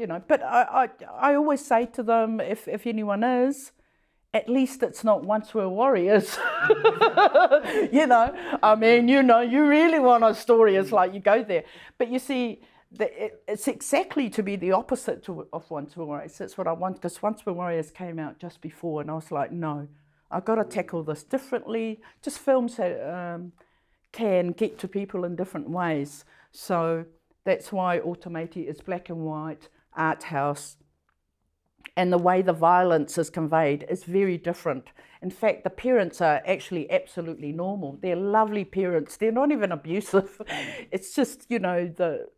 Speaker 3: you know, but I, I, I always say to them, if, if anyone is, at least it's not Once Were Warriors. you know, I mean, you know, you really want a story, it's like you go there. But you see, the, it, it's exactly to be the opposite to, of Once Were Warriors. That's what I want, because Once Were Warriors came out just before, and I was like, no, I've got to tackle this differently. Just films um, can get to people in different ways. So that's why O Tamaiti is black and white, art house, and the way the violence is conveyed is very different. In fact, the parents are actually absolutely normal. They're lovely parents. They're not even abusive. It's just, you know, the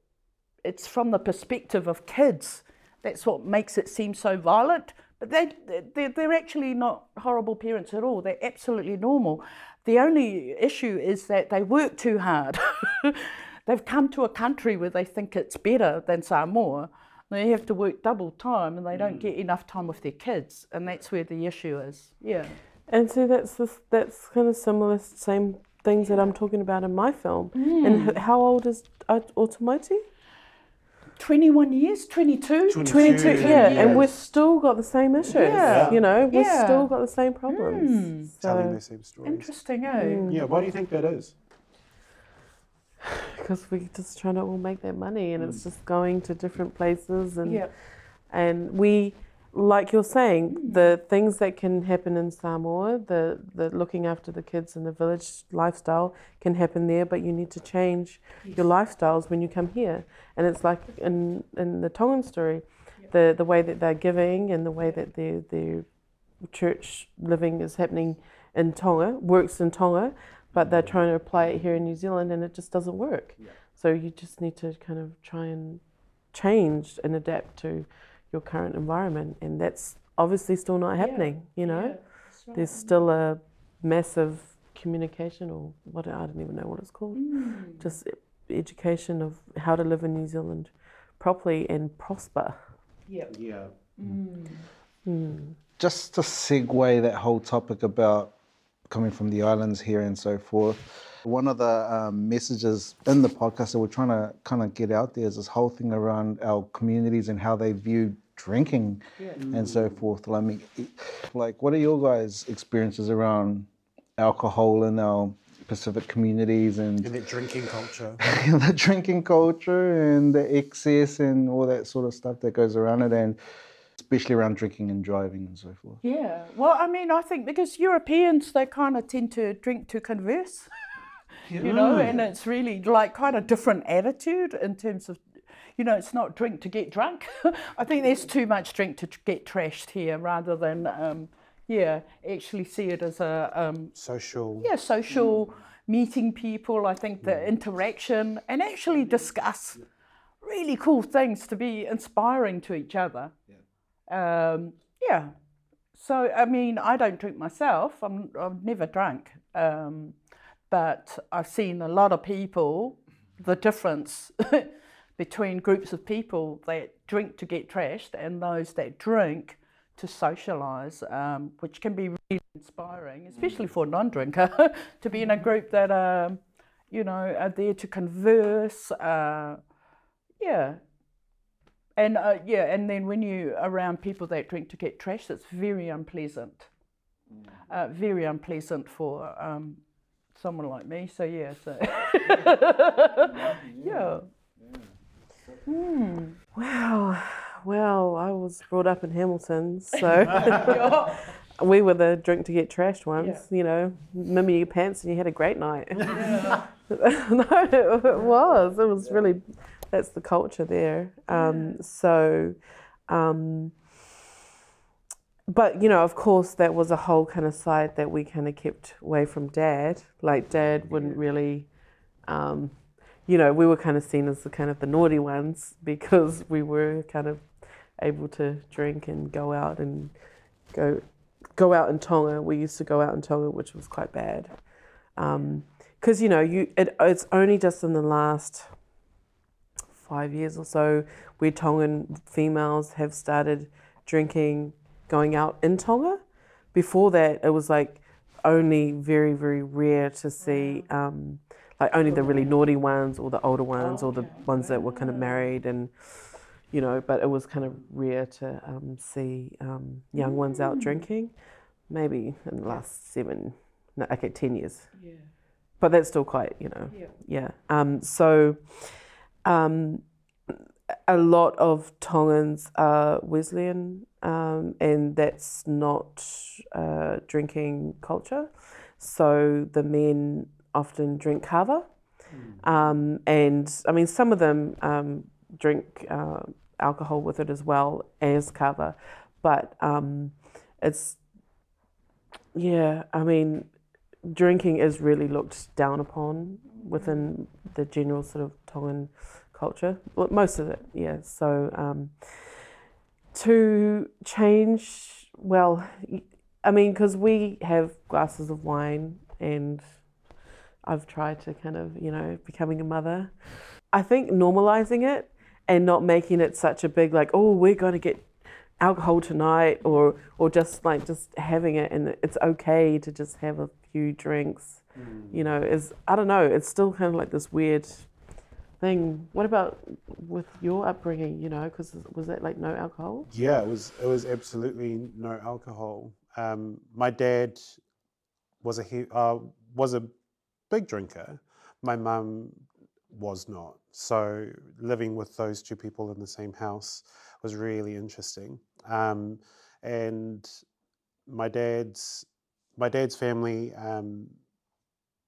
Speaker 3: it's from the perspective of kids. That's what makes it seem so violent. But they, they, they're actually not horrible parents at all. They're absolutely normal. The only issue is that they work too hard. They've come to a country where they think it's better than Samoa. They have to work double time and they don't mm. get enough time with their kids. And that's where the issue is. Yeah.
Speaker 4: And see, that's this, that's kind of similar, the same things that I'm talking about in my film. And mm. how old is uh, Aut- O Tamaiti?
Speaker 3: 21 years, 22?
Speaker 4: 22, yeah, and we've still got the same issues.
Speaker 3: Yeah.
Speaker 4: You know, we've
Speaker 3: Yeah.
Speaker 4: still got the same problems. Mm.
Speaker 2: Telling
Speaker 4: So,
Speaker 2: the same stories.
Speaker 3: Interesting, eh?
Speaker 2: Yeah, why do you think that is?
Speaker 4: Because we're just trying to all make that money and it's mm. just going to different places and
Speaker 3: Yeah.
Speaker 4: and we like you're saying the things that can happen in Samoa the the looking after the kids in the village lifestyle can happen there but you need to change your lifestyles when you come here. And it's like in in the Tongan story the the way that they're giving and the way that their their church living is happening in Tonga works in Tonga, but they're trying to apply it here in New Zealand and it just doesn't work. So you just need to kind of try and change and adapt to your current environment, and that's obviously still not happening. You know, there's still a massive communication or what I don't even know what it's called, mm. just e- education of how to live in New Zealand properly and prosper.
Speaker 2: Yeah, yeah. Mm. Mm.
Speaker 5: just to segue that whole topic about coming from the islands here and so forth, one of the um, messages in the podcast that we're trying to kind of get out there is this whole thing around our communities and how they view drinking and so forth. I mean, like, what are your guys' experiences around alcohol in our Pacific communities and
Speaker 2: And that drinking culture.
Speaker 5: the drinking culture and the excess and all that sort of stuff that goes around it, and especially around drinking and driving and so forth.
Speaker 3: Yeah. Well, I mean, I think because Europeans, they kind of tend to drink to converse, you know, and it's really like kind of different attitude in terms of, you know, it's not drink to get drunk. I think there's too much drink to get trashed here rather than, um, yeah, actually see it as a, um,
Speaker 2: Social.
Speaker 3: yeah, social meeting people. I think the interaction and actually discuss really cool things to be inspiring to each other. Um, yeah. So I mean, I don't drink myself. I'm I've never drunk, um, but I've seen a lot of people. The difference between groups of people that drink to get trashed and those that drink to socialise, um, which can be really inspiring, especially for a non-drinker, to be in a group that um, you know are there to converse. Uh, yeah, and uh, yeah, and then when you around people that drink to get trashed, it's very unpleasant. Uh, very unpleasant for um, someone like me. So yeah, so yeah.
Speaker 4: Wow. Well, I was brought up in Hamilton, so we were the drink to get trashed ones. You know, remember your pants and you had a great night. no, it was. It was really. That's the culture there. Um, So, um, but you know, of course, that was a whole kind of side that we kind of kept away from Dad. Like Dad wouldn't really. Um, you know, we were kind of seen as the kind of the naughty ones because we were kind of able to drink and go out and go go out in Tonga. We used to go out in Tonga, which was quite bad, because you know, you it, it's only just in the last five years or so where Tongan females have started drinking, going out in Tonga. Before that, it was like only very very rare to see. Um, like only the really naughty ones or the older ones or the ones that were kind of married and you know but it was kind of rare to um, see um, young ones out drinking maybe in the last seven no okay 10 years yeah. but that's still quite you know yeah, yeah. Um, so um, a lot of Tongans are Wesleyan, um, and that's not uh, drinking culture. So the men often drink kava, um, and I mean some of them um, drink uh, alcohol with it as well as kava, but um, it's yeah. I mean, drinking is really looked down upon within the general sort of Tongan culture. Well, most of it, yeah. So um, to change, well, I mean, because we have glasses of wine, and I've tried to kind of, you know, becoming a mother. I think normalizing it and not making it such a big like, oh, we're going to get alcohol tonight, or or just like just having it, and it's okay to just have a few drinks. You know, is I don't know. It's still kind of like this weird thing. What about with your upbringing? You know, because was that like no alcohol?
Speaker 2: Yeah, it was. It was absolutely no alcohol. Um, my dad was a he- uh, was a big drinker. My mum was not. So living with those two people in the same house was really interesting. Um, and my dad's my dad's family um,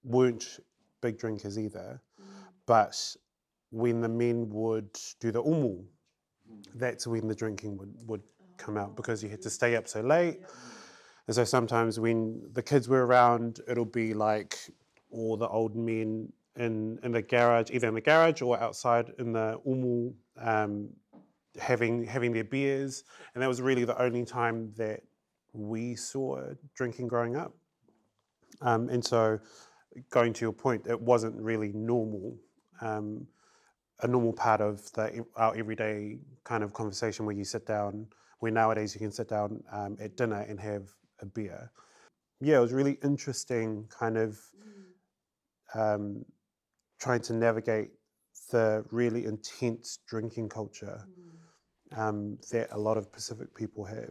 Speaker 2: weren't big drinkers either, but when the men would do the umu, that's when the drinking would, would come out because you had to stay up so late. And so sometimes when the kids were around, it'll be like all the old men in, in the garage, either in the garage or outside in the umu, um, having having their beers. And that was really the only time that we saw drinking growing up. Um, and so, going to your point, it wasn't really normal, um, a normal part of the, our everyday kind of conversation where you sit down, where nowadays you can sit down um, at dinner and have a beer. Yeah, it was really interesting kind of um, trying to navigate the really intense drinking culture um, that a lot of Pacific people have.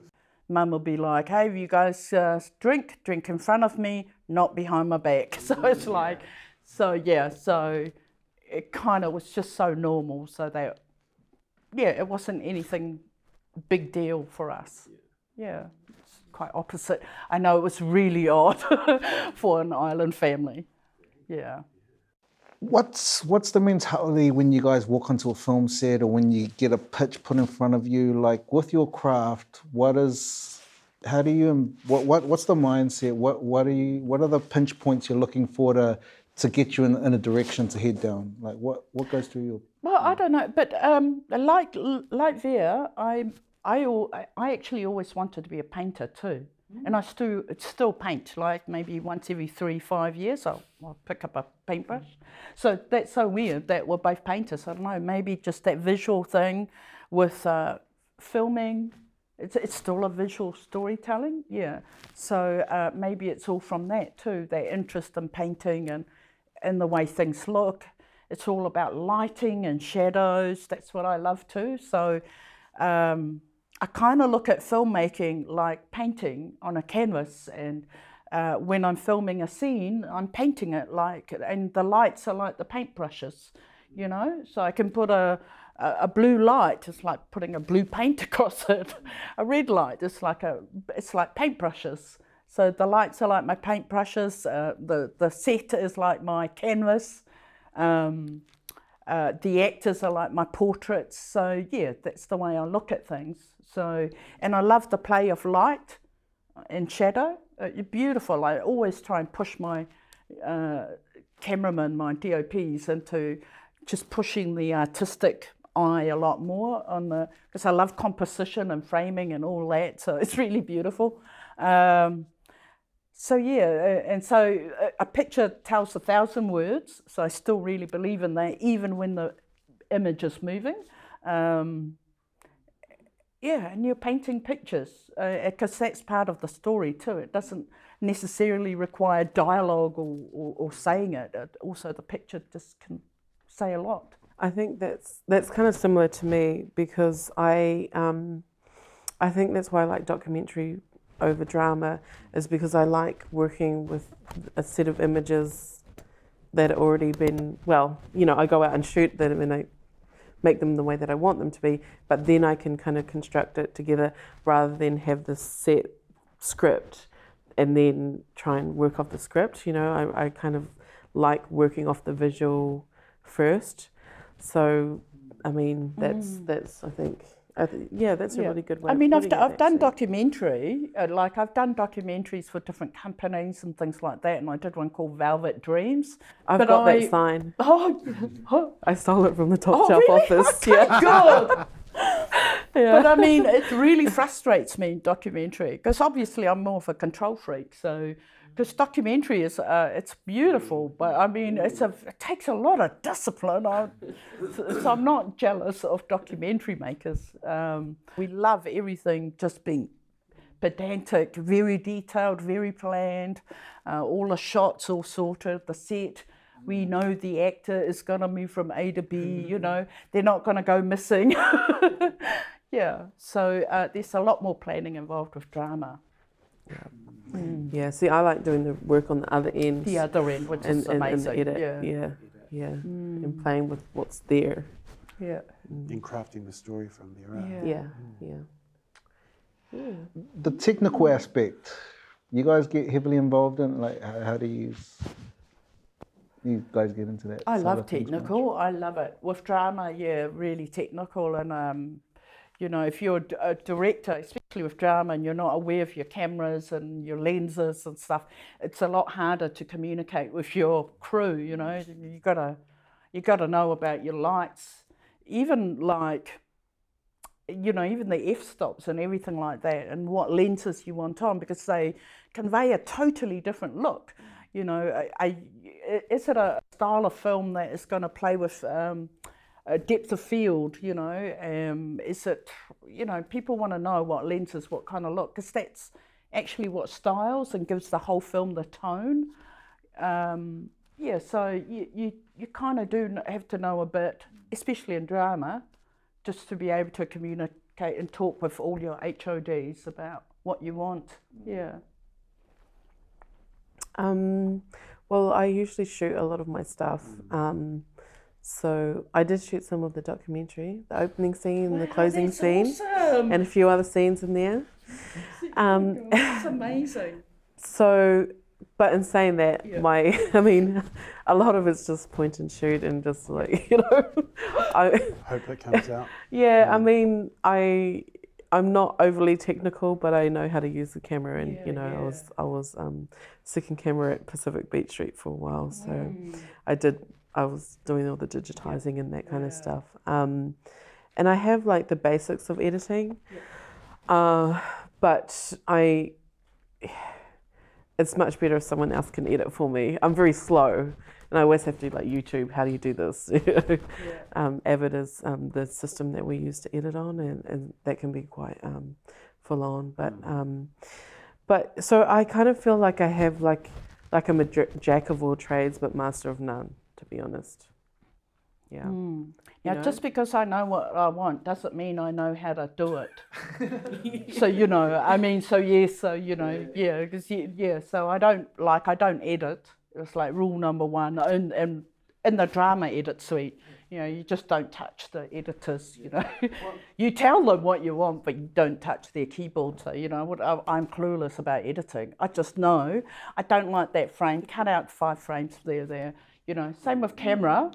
Speaker 3: Mum will be like, "Hey, you guys uh, drink, drink in front of me, not behind my back." So it's like, so yeah, so it kind of was just so normal. So that, yeah, it wasn't anything big deal for us. Yeah, it's quite opposite. I know it was really odd for an island family. Yeah.
Speaker 5: What's what's the mentality when you guys walk onto a film set or when you get a pitch put in front of you? Like with your craft, what is how do you what, what what's the mindset? What what are you what are the pinch points you're looking for to to get you in, in a direction to head down? Like what what goes through your
Speaker 3: Well, I don't know, but um, like like Vea, I I I actually always wanted to be a painter too, and I still still paint. Like maybe once every three five years, I'll, I'll pick up a paintbrush. So that's so weird that we're both painters. I don't know, maybe just that visual thing with uh, filming. It's, it's still a visual storytelling, yeah. So uh, maybe it's all from that too, that interest in painting and, and the way things look. It's all about lighting and shadows. That's what I love too. So um, I kind of look at filmmaking like painting on a canvas, and uh, when I'm filming a scene, I'm painting it like, and the lights are like the paintbrushes, you know. So I can put a a, a blue light. It's like putting a blue paint across it. a red light. It's like a it's like paintbrushes. So the lights are like my paintbrushes. Uh, the the set is like my canvas. Um, uh, the actors are like my portraits. So yeah, that's the way I look at things. So and I love the play of light and shadow. Uh, beautiful. I always try and push my uh, cameramen, my DOPs, into just pushing the artistic eye a lot more on the because I love composition and framing and all that. So it's really beautiful. Um, so yeah, uh, and so a picture tells a thousand words. So I still really believe in that, even when the image is moving. Um, yeah, and you're painting pictures because uh, that's part of the story too. It doesn't necessarily require dialogue or, or, or saying it. it. Also, the picture just can say a lot.
Speaker 4: I think that's that's kind of similar to me because I um, I think that's why I like documentary over drama is because I like working with a set of images that have already been well, you know, I go out and shoot them and I make them the way that I want them to be, but then I can kind of construct it together rather than have this set script and then try and work off the script. You know, I, I kind of like working off the visual first. So, I mean, that's mm. that's I think. Th- yeah, that's a yeah. really good way.
Speaker 3: I mean, I've, d- I've done documentary, uh, like I've done documentaries for different companies and things like that, and I did one called Velvet Dreams.
Speaker 4: I've but got I, that sign. Oh, I stole it from the top oh, shelf really? office.
Speaker 3: Okay, yeah, good. yeah. But I mean, it really frustrates me in documentary because obviously I'm more of a control freak, so because documentary is uh, it's beautiful, but I mean it's a, it takes a lot of discipline. I, so, I'm not jealous of documentary makers. Um, we love everything just being pedantic, very detailed, very planned. Uh, all the shots all sorted, the set. We know the actor is going to move from A to B. You know they're not going to go missing. yeah, so uh, there's a lot more planning involved with drama.
Speaker 4: Yeah. Mm. Yeah, see, I like doing the work on the other end.
Speaker 3: The other end, which and, is and, amazing.
Speaker 4: And edit. Yeah, yeah, yeah. Mm. and playing with what's there.
Speaker 3: Yeah,
Speaker 2: mm. and crafting the story from there. Right?
Speaker 4: Yeah, yeah. yeah.
Speaker 5: yeah. The technical aspect, you guys get heavily involved in. Like, how, how do you? You guys get into that?
Speaker 3: I love technical. I love it with drama. Yeah, really technical and um, You know, if you're a director, especially with drama, and you're not aware of your cameras and your lenses and stuff, it's a lot harder to communicate with your crew. You know, you gotta you gotta know about your lights, even like you know, even the f stops and everything like that, and what lenses you want on, because they convey a totally different look. You know, a, a, is it a style of film that is going to play with um, depth of field? You know, um, is it, you know, people want to know what lenses, what kind of look, because that's actually what styles and gives the whole film the tone. Um, yeah, so you, you, you kind of do have to know a bit, especially in drama, just to be able to communicate and talk with all your HODs about what you want. Yeah.
Speaker 4: Um, well, I usually shoot a lot of my stuff. Um, so I did shoot some of the documentary, the opening scene, the closing scene,
Speaker 3: Awesome.
Speaker 4: and a few other scenes in there. Um,
Speaker 3: That's amazing.
Speaker 4: so, but in saying that,
Speaker 3: Yeah.
Speaker 4: my, I mean, a lot of it's just point and shoot and just like, you know, I,
Speaker 2: Hope it comes out.
Speaker 4: yeah, I mean, I, I'm not overly technical, but I know how to use the camera, and
Speaker 3: Yeah,
Speaker 4: you know, I was I was um, second camera at Pacific Beat Street for a while, so
Speaker 3: Mm.
Speaker 4: I did. I was doing all the digitizing and that kind of stuff. Um, and I have like the basics of editing, uh, but I. It's much better if someone else can edit for me. I'm very slow, and I always have to like YouTube. How do you do this? um, Avid is um, the system that we use to edit on, and, and that can be quite um, full on. But um, but so I kind of feel like I have like like I'm a jack of all trades but master of none. To be honest, yeah. Hmm.
Speaker 3: Now,
Speaker 4: know?
Speaker 3: just because I know what I want doesn't mean I know how to do it. so you know, I mean, so yes, so you know, yeah, because yeah, so I don't like I don't edit. It's like rule number one, and and in the drama edit suite, you know, you just don't touch the editors. You know, you tell them what you want, but you don't touch their keyboard. So you know, what I'm clueless about editing. I just know I don't like that frame. Cut out five frames there, there. You know, same with camera.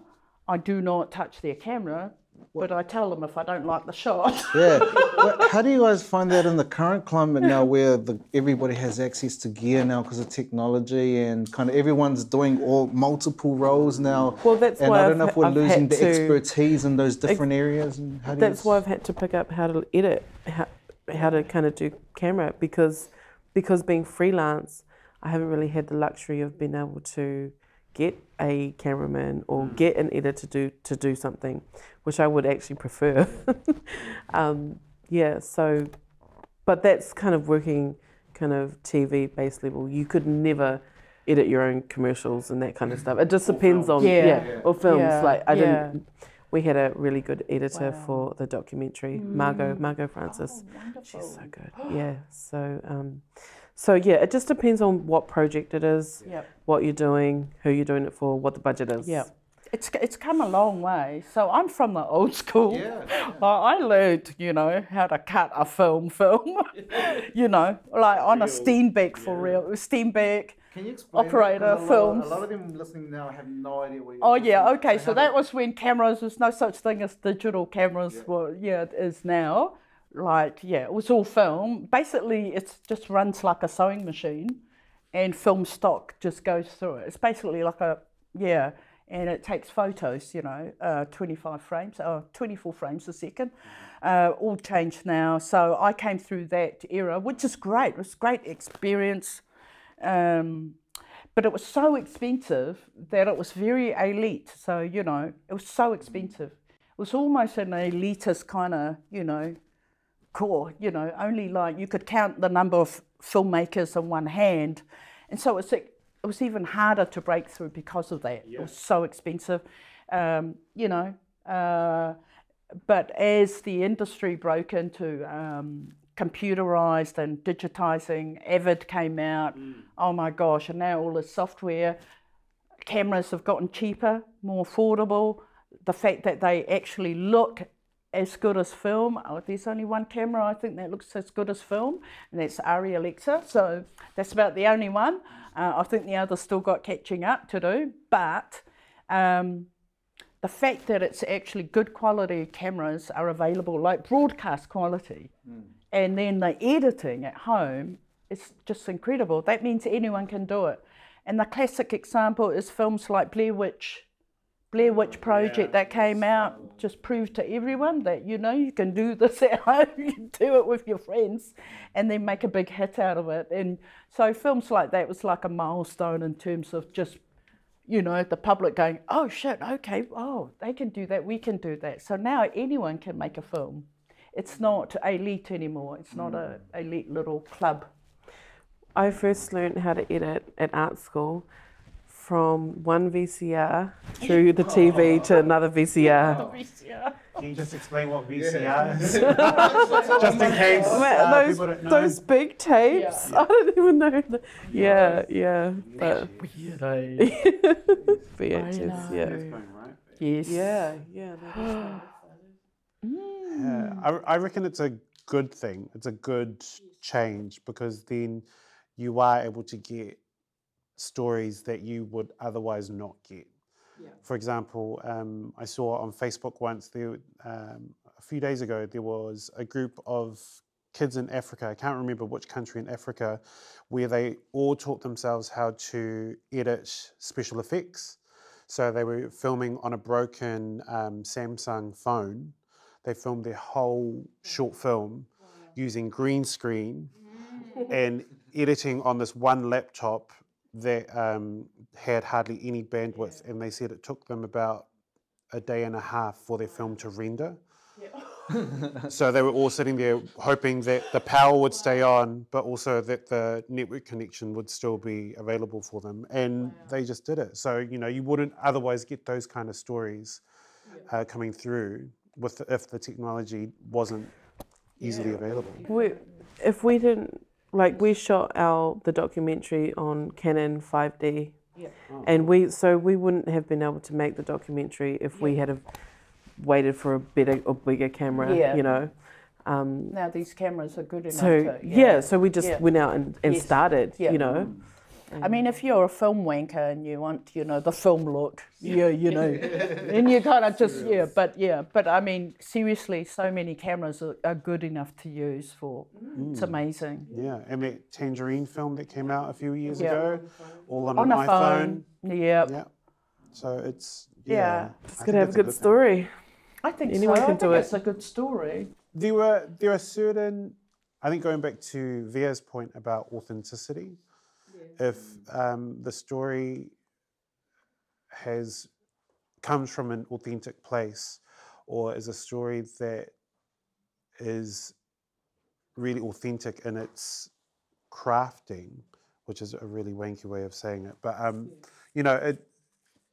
Speaker 3: I do not touch their camera, but I tell them if I don't like the shot.
Speaker 5: Yeah. But how do you guys find that in the current climate now, where the, everybody has access to gear now because of technology, and kind of everyone's doing all multiple roles now?
Speaker 4: Well, that's
Speaker 5: and
Speaker 4: why
Speaker 5: I don't
Speaker 4: I've
Speaker 5: know if we're
Speaker 4: I've
Speaker 5: losing the
Speaker 4: to-
Speaker 5: expertise in those different areas. And how do
Speaker 4: That's
Speaker 5: you,
Speaker 4: why I've had to pick up how to edit, how, how to kind of do camera because because being freelance, I haven't really had the luxury of being able to get a cameraman or get an editor to do to do something, which I would actually prefer. um, yeah, so, but that's kind of working kind of TV base level. You could never edit your own commercials and that kind of stuff. It just depends on
Speaker 3: Yeah.
Speaker 4: yeah, or films.
Speaker 3: Yeah,
Speaker 4: Like I
Speaker 3: yeah.
Speaker 4: didn't. We had a really good editor
Speaker 3: Wow.
Speaker 4: for the documentary, Margot
Speaker 3: Mm.
Speaker 4: Margot Francis.
Speaker 3: Oh.
Speaker 4: She's so good. Yeah. So um, so yeah, it just depends on what project it is,
Speaker 3: Yep.
Speaker 4: what you're doing, who you're doing it for, what the budget is.
Speaker 3: Yeah. It's, it's come a long way. So I'm from the old school. Well, I learned, you know, how to cut a film film, you know, like on a Steenbeck for real. Steenbeck.
Speaker 5: Can you
Speaker 3: explain that? Operator, 'Cause a lot- films. a lot
Speaker 5: of them listening now have no idea what you're
Speaker 3: Oh yeah, okay. So that was when cameras. There's no such thing as digital cameras. Well, yeah, it is now. Like yeah, it was all film. Basically, it just runs like a sewing machine, and film stock just goes through it. It's basically like a yeah, and it takes photos. You know, uh, 25 frames, uh, 24 frames a second. Uh, all changed now. So I came through that era, which is great. It was great experience. Um, but it was so expensive that it was very elite. So, you know, it was so expensive. It was almost an elitist kind of, you know, core, you know, only like you could count the number of filmmakers on one hand. And so it's, it was even harder to break through because of that. It was so expensive, um, you know. Uh, but as the industry broke into um, computerized and digitizing, Avid came out. Oh my gosh! And now all the software, cameras have gotten cheaper, more affordable. The fact that they actually look as good as film. Oh, there's only one camera I think that looks as good as film, and that's Arri Alexa. So that's about the only one. Uh, I think the others still got catching up to do, but. Um, the fact that it's actually good quality cameras are available, like broadcast quality, and then the editing at home is just incredible. That means anyone can do it. And the classic example is films like Blair Witch. Blair Witch Project that came out just proved to everyone that you know you can do this at home, you can do it with your friends, and then make a big hit out of it. And so films like that was like a milestone in terms of just you know the public going, oh shit, okay, oh they can do that, we can do that. So now anyone can make a film. It's not elite anymore. It's not a mm. elite little club.
Speaker 4: I first learned how to edit at art school from one VCR through the TV to another VCR. VCR.
Speaker 2: Can you just explain what VCR is? just in case uh,
Speaker 4: those
Speaker 2: don't know.
Speaker 4: those big tapes. I don't even know. The, yeah, yeah. But Weird, eh? VHS, yeah.
Speaker 2: Right.
Speaker 3: Yes.
Speaker 4: Yeah, yeah. no,
Speaker 2: Yeah, I, I reckon it's a good thing. It's a good change because then you are able to get stories that you would otherwise not get. For example, um, I saw on Facebook once there um, a few days ago there was a group of kids in Africa. I can't remember which country in Africa, where they all taught themselves how to edit special effects. So they were filming on a broken um, Samsung phone. They filmed their whole short film using green screen and editing on this one laptop that um, had hardly any bandwidth. And they said it took them about a day and a half for their film to render. so they were all sitting there hoping that the power would stay on, but also that the network connection would still be available for them. And they just did it. So, you know, you wouldn't otherwise get those kind of stories uh, coming through with if the technology wasn't easily available.
Speaker 4: We, if we didn't like we shot our the documentary on Canon 5D, yeah, and we so we wouldn't have been able to make the documentary if we had have waited for a better or bigger camera.
Speaker 3: Yeah.
Speaker 4: You know. Um,
Speaker 3: Now these cameras are good enough
Speaker 4: so
Speaker 3: to.
Speaker 4: yeah. so we just
Speaker 3: Yeah.
Speaker 4: went out and, and
Speaker 3: Yes.
Speaker 4: started.
Speaker 3: Yeah.
Speaker 4: You know.
Speaker 3: I mean, if you're a film wanker and you want, you know, the film look, yeah, you know, and you kind of just, yeah, but yeah, but I mean, seriously, so many cameras are, are good enough to use for. Mm. It's amazing.
Speaker 2: Yeah, and that Tangerine film that came out a few years
Speaker 3: Yeah.
Speaker 2: ago, all on,
Speaker 3: On
Speaker 2: an
Speaker 3: a
Speaker 2: iPhone.
Speaker 3: phone. Yeah,
Speaker 2: Yeah. So it's
Speaker 3: Yeah.
Speaker 2: yeah.
Speaker 4: It's gonna have a
Speaker 2: it's
Speaker 4: good
Speaker 2: thing.
Speaker 4: story.
Speaker 3: I think
Speaker 4: Anyone
Speaker 3: so.
Speaker 4: can
Speaker 3: I think
Speaker 4: do it.
Speaker 3: it's a good story.
Speaker 2: There were there are certain I think going back to Vea's point about authenticity, if um, the story has comes from an authentic place or is a story that is really authentic in its crafting, which is a really wanky way of saying it. But um, you know, it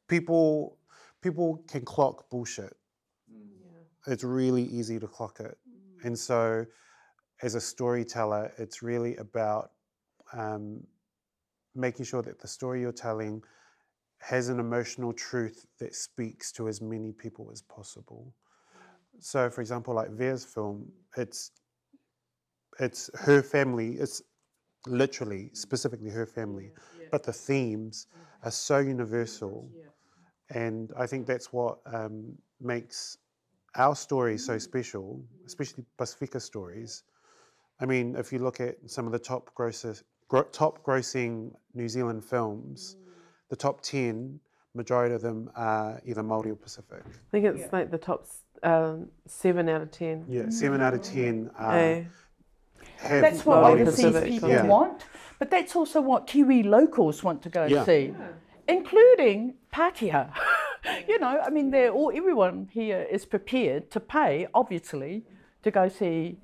Speaker 2: people people can clock bullshit. It's really easy to clock it, and so as a storyteller, it's really about um, making sure that the story you're telling has an emotional truth that speaks to as many people as possible. So, for example, like Vera's film, it's it's her family. It's literally, mm. specifically her family, but the themes mm-hmm. are so universal, and I think that's what um, makes our stories so mm-hmm. special, mm-hmm. especially Pacifica stories. I mean, if you look at some of the top grosses, gro- top grossing New Zealand films, the top ten, majority of them are either Maori or Pacific.
Speaker 4: I think it's like the top um, seven out of ten.
Speaker 2: Yeah, seven out of ten are,
Speaker 4: Eh?
Speaker 2: have
Speaker 3: That's what
Speaker 4: Maori
Speaker 3: overseas
Speaker 4: Pacific
Speaker 3: people
Speaker 2: content.
Speaker 3: want, but that's also what Kiwi locals want to go
Speaker 2: Yeah.
Speaker 3: and see, including Pākehā. you know, I mean, they're all everyone here is prepared to pay, obviously, to go see,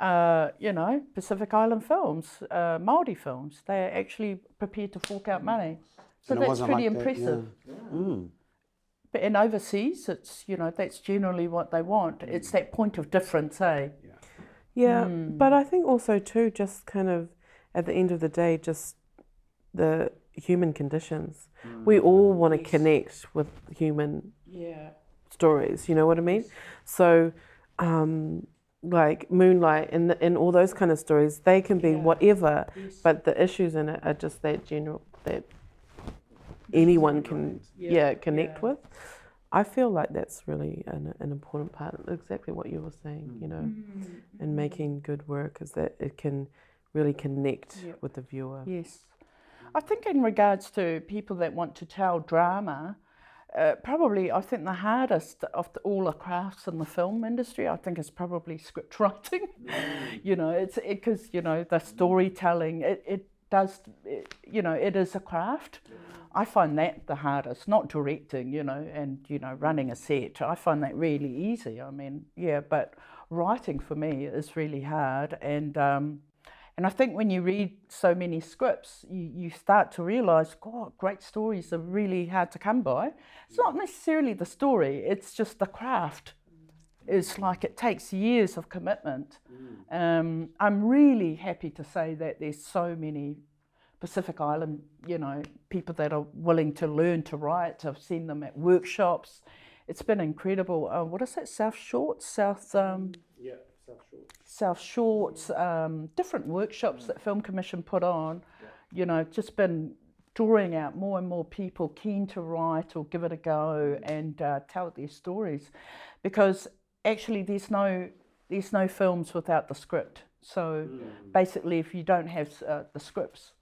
Speaker 3: uh, you know, Pacific Island films, uh, Maori films. They're actually prepared to fork out money, so
Speaker 2: And
Speaker 3: that's pretty
Speaker 2: like that,
Speaker 3: impressive.
Speaker 2: yeah. Mm.
Speaker 3: But in overseas, it's you know that's generally what they want. It's that point of difference, eh?
Speaker 4: Yeah,
Speaker 3: Hmm.
Speaker 4: but I think also too, just kind of at the end of the day, just the human conditions. We all want to connect with human
Speaker 3: Yeah.
Speaker 4: stories. You know what I mean? So, um, like Moonlight and and all those kind of stories, they can be whatever, but the issues in it are just that general that anyone can yeah, connect with. I feel like that's really an, an important part, exactly what you were saying, you know,
Speaker 3: Mm.
Speaker 4: in making good work is that it can really connect
Speaker 3: Yep.
Speaker 4: with the viewer.
Speaker 3: Yes. I think in regards to people that want to tell drama, uh, probably I think the hardest of the, all the crafts in the film industry, I think is probably script writing. you know, it's because you know the storytelling. It it does. It, you know, it is a craft. I find that the hardest, not directing, you know, and you know, running a set. I find that really easy. I mean, yeah, but writing for me is really hard, and um, and I think when you read so many scripts, you, you start to realize, God, great stories are really hard to come by. It's not necessarily the story, it's just the craft. It's like it takes years of commitment. Um, I'm really happy to say that there's so many Pacific Island, you know, people that are willing to learn to write. I've seen them at workshops. It's been incredible. Uh, what is it? South Short, South. Um, South Shorts, um, different workshops that Film Commission put on, you know, just been drawing out more and more people keen to write or give it a go and uh, tell their stories, because actually there's no there's no films without the script. So basically, if you don't have uh, the scripts,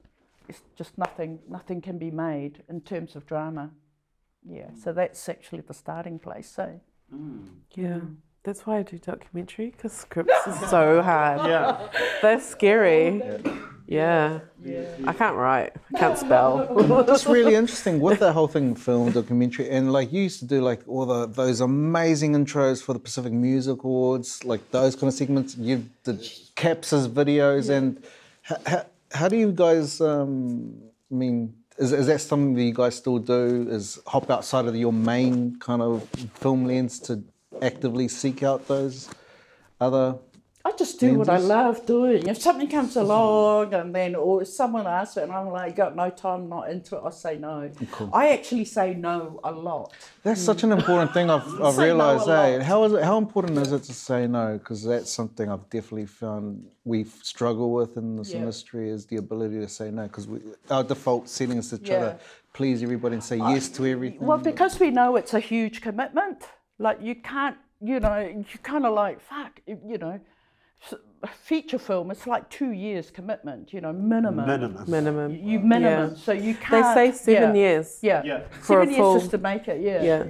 Speaker 3: it's just nothing nothing can be made in terms of drama. Yeah, so that's actually the starting place. So.
Speaker 4: Yeah. That's why I do documentary because scripts is so hard. Yeah. They're scary. Yeah. I can't write. I can't spell.
Speaker 5: That's really interesting with that whole thing, film documentary, and like you used to do like all the those amazing intros for the Pacific Music Awards, like those kind of segments. You did capses videos, and how, how, how do you guys? Um, I mean, is, is that something that you guys still do? Is hop outside of your main kind of film lens to actively seek out those other?
Speaker 3: I just do what I love doing. If something comes along and then or someone asks it and I'm like, got no time, not into it, I say no. I actually say no a lot.
Speaker 5: That's such an important thing I've, I've
Speaker 3: Say no
Speaker 5: realised. eh? How is it? How important is it to say no? Because that's something I've definitely found we struggle with in this
Speaker 3: Yeah.
Speaker 5: industry is the ability to say no. Because our default setting is to try
Speaker 3: Yeah.
Speaker 5: to please everybody and say yes to everything.
Speaker 3: Well, because we know it's a huge commitment. Like you can't, you know, you kind of like fuck, you know. Feature film, it's like two years commitment, you know, minimum.
Speaker 2: Minimum.
Speaker 4: Minimum.
Speaker 3: You minimum,
Speaker 4: Yeah.
Speaker 3: so you can't.
Speaker 4: They say seven
Speaker 3: yeah,
Speaker 4: years.
Speaker 3: Yeah,
Speaker 4: For a
Speaker 3: seven years
Speaker 4: full-
Speaker 3: just to make it. Yeah,
Speaker 4: Yeah.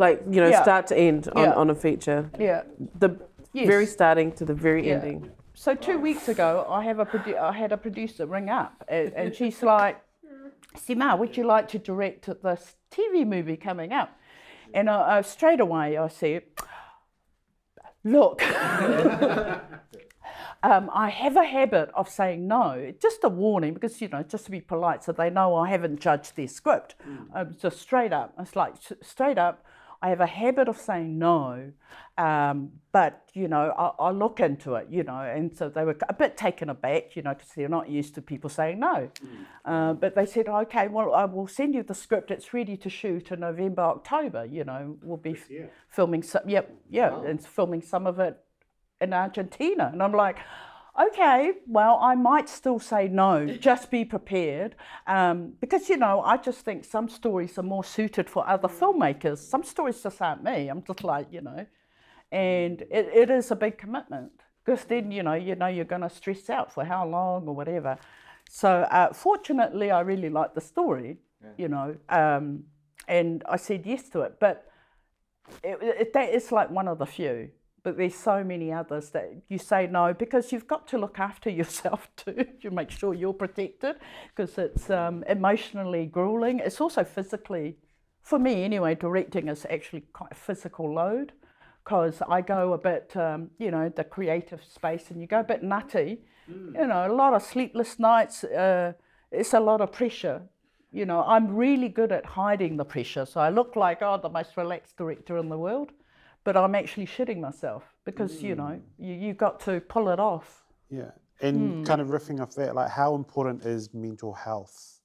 Speaker 4: Like, you know,
Speaker 3: Yeah.
Speaker 4: start to end on,
Speaker 3: Yeah.
Speaker 4: on a feature.
Speaker 3: yeah.
Speaker 4: The
Speaker 3: Yes.
Speaker 4: very starting to the very
Speaker 3: Yeah.
Speaker 4: ending.
Speaker 3: So two weeks ago, I have a produ- I had a producer ring up, and, and she's like, "Sima, would you like to direct this TV movie coming up?" And I, I straight away I said, "Look." Um, I have a habit of saying no, just a warning, because you know, just to be polite, so they know I haven't judged their script. Um, just straight up, it's like straight up. I have a habit of saying no, um, but you know, I, I look into it, you know, and so they were a bit taken aback, you know, because they're not used to people saying no. Uh, but they said, okay, well, I will send you the script. It's ready to shoot in November, October. You know, we'll be filming some. Yep, yeah, and filming some of it in Argentina. And I'm like, okay, well, I might still say no, just be prepared. Um, because, you know, I just think some stories are more suited for other filmmakers. Some stories just aren't me. I'm just like, you know, and it, it is a big commitment because then, you know, you know you're going to stress out for how long or whatever. So uh, fortunately, I really liked the story, you know, um, and I said yes to it. But it, it, that is like one of the few. But there's so many others that you say no because you've got to look after yourself too. you make sure you're protected because it's um, emotionally grueling. It's also physically, for me anyway, directing is actually quite a physical load because I go a bit, um, you know, the creative space and you go a bit nutty. You know, a lot of sleepless nights. Uh, it's a lot of pressure. You know, I'm really good at hiding the pressure. So I look like, oh, the most relaxed director in the world but I'm actually shitting myself because you know you you got to pull it off.
Speaker 2: Yeah. And kind of riffing off that, like how important is mental health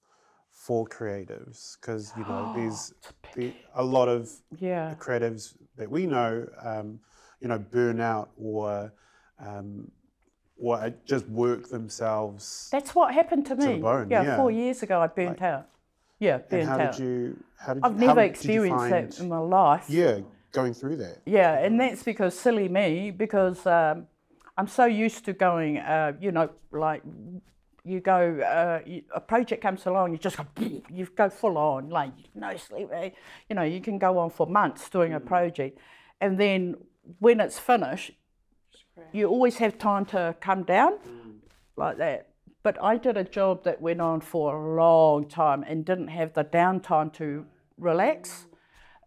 Speaker 2: for creatives? Because, you know, there's the, a lot of
Speaker 3: Yeah,
Speaker 2: creatives that we know, um, you know, burn out or, um, or just work themselves.
Speaker 3: that's what happened to me.
Speaker 2: the bone,
Speaker 3: yeah,
Speaker 2: yeah.
Speaker 3: four years ago I burnt out. Yeah, be
Speaker 2: And how
Speaker 3: town.
Speaker 2: did you? How did
Speaker 3: I've
Speaker 2: you, how
Speaker 3: never experienced
Speaker 2: find,
Speaker 3: that in my life.
Speaker 2: Yeah, going through that.
Speaker 3: Yeah, and that's because silly me, because um, I'm so used to going, uh, you know, like you go, uh, you, a project comes along, you just go, you go full on, like no sleep, eh? you know, you can go on for months doing a project, and then when it's finished, you always have time to come down like that. But I did a job that went on for a long time and didn't have the downtime to relax.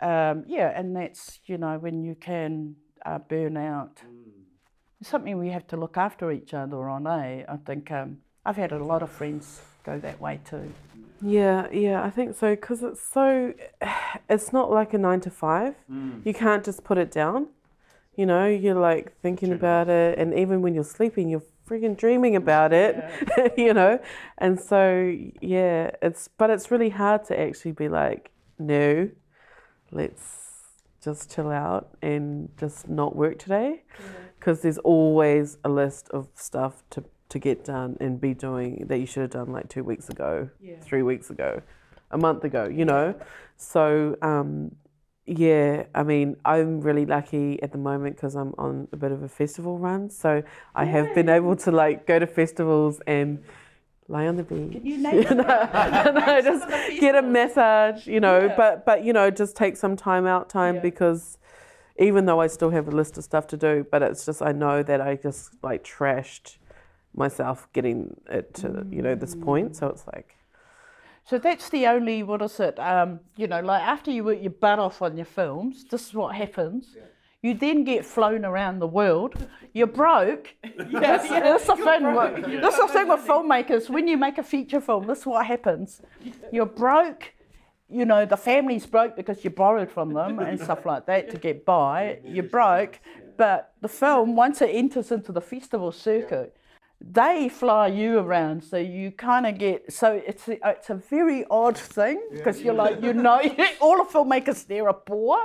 Speaker 3: Um, yeah, and that's you know when you can uh, burn out. It's something we have to look after each other on. Eh? I think um, I've had a lot of friends go that way too.
Speaker 4: Yeah, yeah, I think so because it's so, it's not like a nine to five. You can't just put it down. You know, you're like thinking about it, and even when you're sleeping, you're freaking dreaming about it. you know, and so yeah, it's but it's really hard to actually be like, no, let's just chill out and just not work today, because there's always a list of stuff to to get done and be doing that you should have done like two weeks ago, three weeks ago, a month ago, you know? So, um, yeah, I mean, I'm really lucky at the moment because I'm on a bit of a festival run. So I have been able to like go to festivals and lie on the beach.
Speaker 3: you name
Speaker 4: know, no, just get a massage, you know, but, but, you know, just take some time out time
Speaker 3: Yeah.
Speaker 4: because even though I still have a list of stuff to do, but it's just, I know that I just like trashed myself getting it to, you know, this point. So it's like,
Speaker 3: So that's the only what is it? Um, you know, like after you work your butt off on your films, this is what happens. You then get flown around the world. You're broke. Yeah, that's, that's the thing. With, That's the thing with filmmakers. When you make a feature film, this is what happens. You're broke. You know, the family's broke because you borrowed from them and stuff like that to get by. You're broke, but the film once it enters into the festival circuit, they fly you around, so you kind of get. So it's a, it's a very odd thing because you're like, you know, all the filmmakers there are poor,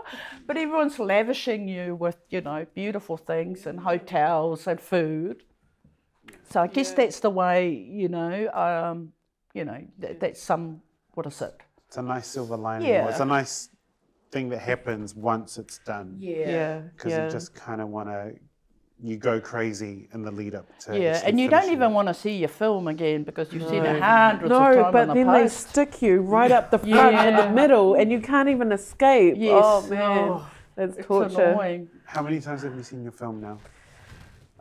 Speaker 3: but everyone's lavishing you with, you know, beautiful things and hotels and food. So I guess that's the way, you know, um, you know, that, that's some. What is it?
Speaker 2: It's a nice silver lining.
Speaker 3: Yeah.
Speaker 2: It's a nice thing that happens once it's done.
Speaker 4: yeah,
Speaker 2: Because
Speaker 4: yeah.
Speaker 2: you just kind of want to, you go crazy in the lead up to.
Speaker 3: Yeah, and you don't even
Speaker 2: it.
Speaker 3: want to see your film again because you've seen it hundreds of times
Speaker 4: No,
Speaker 3: times
Speaker 4: but
Speaker 3: in the
Speaker 4: then they stick you right up the front in the middle, and you can't even escape.
Speaker 3: Yes.
Speaker 4: Oh man,
Speaker 3: Oh,
Speaker 4: that's
Speaker 3: It's
Speaker 4: torture.
Speaker 3: annoying.
Speaker 2: How many times have you seen your film now?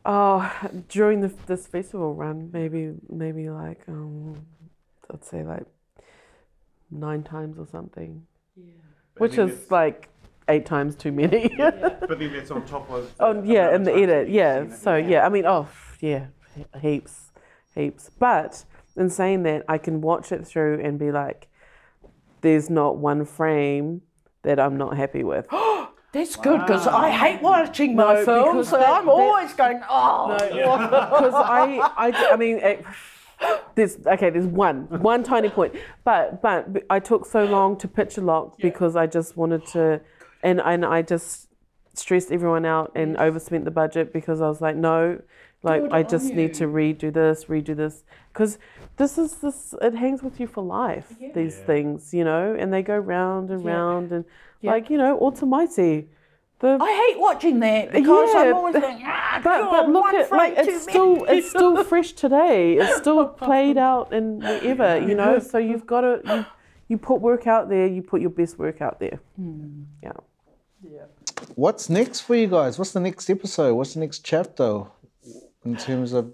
Speaker 4: Oh, during the, this festival run, maybe maybe like um, I'd say like nine times or something, Yeah.
Speaker 2: which
Speaker 4: is like eight times too many.
Speaker 2: But then it's on top of.
Speaker 4: oh yeah, in the edit, yeah. So yeah, I mean, oh yeah, heaps, heaps. But in saying that, I can watch it through and be like, there's not one frame that I'm not happy with.
Speaker 3: That's good because I hate watching my
Speaker 4: No,
Speaker 3: films. So
Speaker 4: that-
Speaker 3: I'm always going, oh.
Speaker 4: because I, I, I mean, it, there's okay. There's one, one tiny point, but but I took so long to picture lock because I just wanted to, and and I just stressed everyone out and overspent the budget because I was like, no, like I just need to redo this, redo this, because this is this. It hangs with you for life. These things, you know, and they go round and round and like you know, Almighty. The
Speaker 3: I hate watching that because I'm
Speaker 4: Yeah,
Speaker 3: always going, ah,
Speaker 4: but
Speaker 3: God,
Speaker 4: but look at like it's
Speaker 3: too
Speaker 4: still
Speaker 3: many."
Speaker 4: it's still fresh today. It's still played out and whatever, you know. So you've got to you, you put work out there. You put your best work out there. Yeah.
Speaker 5: What's next for you guys? What's the next episode? What's the next chapter in terms of?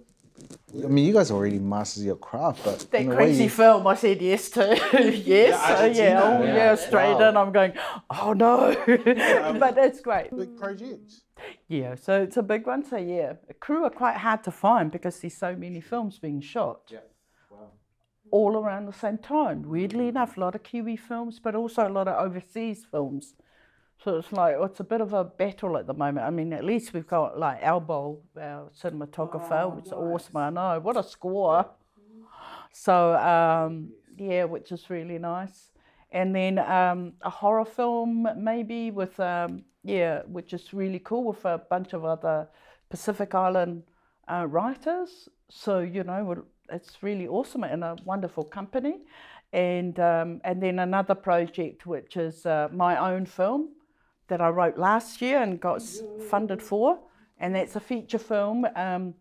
Speaker 5: I mean, you guys already masters your craft, but
Speaker 3: That
Speaker 5: in a way,
Speaker 3: crazy
Speaker 5: you-
Speaker 3: film, I said yes to. yes, so yeah, oh yeah, straight
Speaker 5: Wow.
Speaker 3: in. I'm going, oh no, but it's great.
Speaker 2: Big projects.
Speaker 3: Yeah, so it's a big one. So yeah, crew are quite hard to find because there's so many films being shot.
Speaker 5: Yeah. Wow.
Speaker 3: All around the same time. Weirdly enough, a lot of Kiwi films, but also a lot of overseas films. So it's like oh, it's a bit of a battle at the moment. I mean, at least we've got like Albo, our cinematographer, which is awesome. I know what a score. So um, yeah, which is really nice. And then um, a horror film maybe with um, yeah, which is really cool with a bunch of other Pacific Island uh, writers. So you know, it's really awesome and a wonderful company. and um, and then another project which is uh, my own film that I wrote last year and got funded for, and that's a feature film um,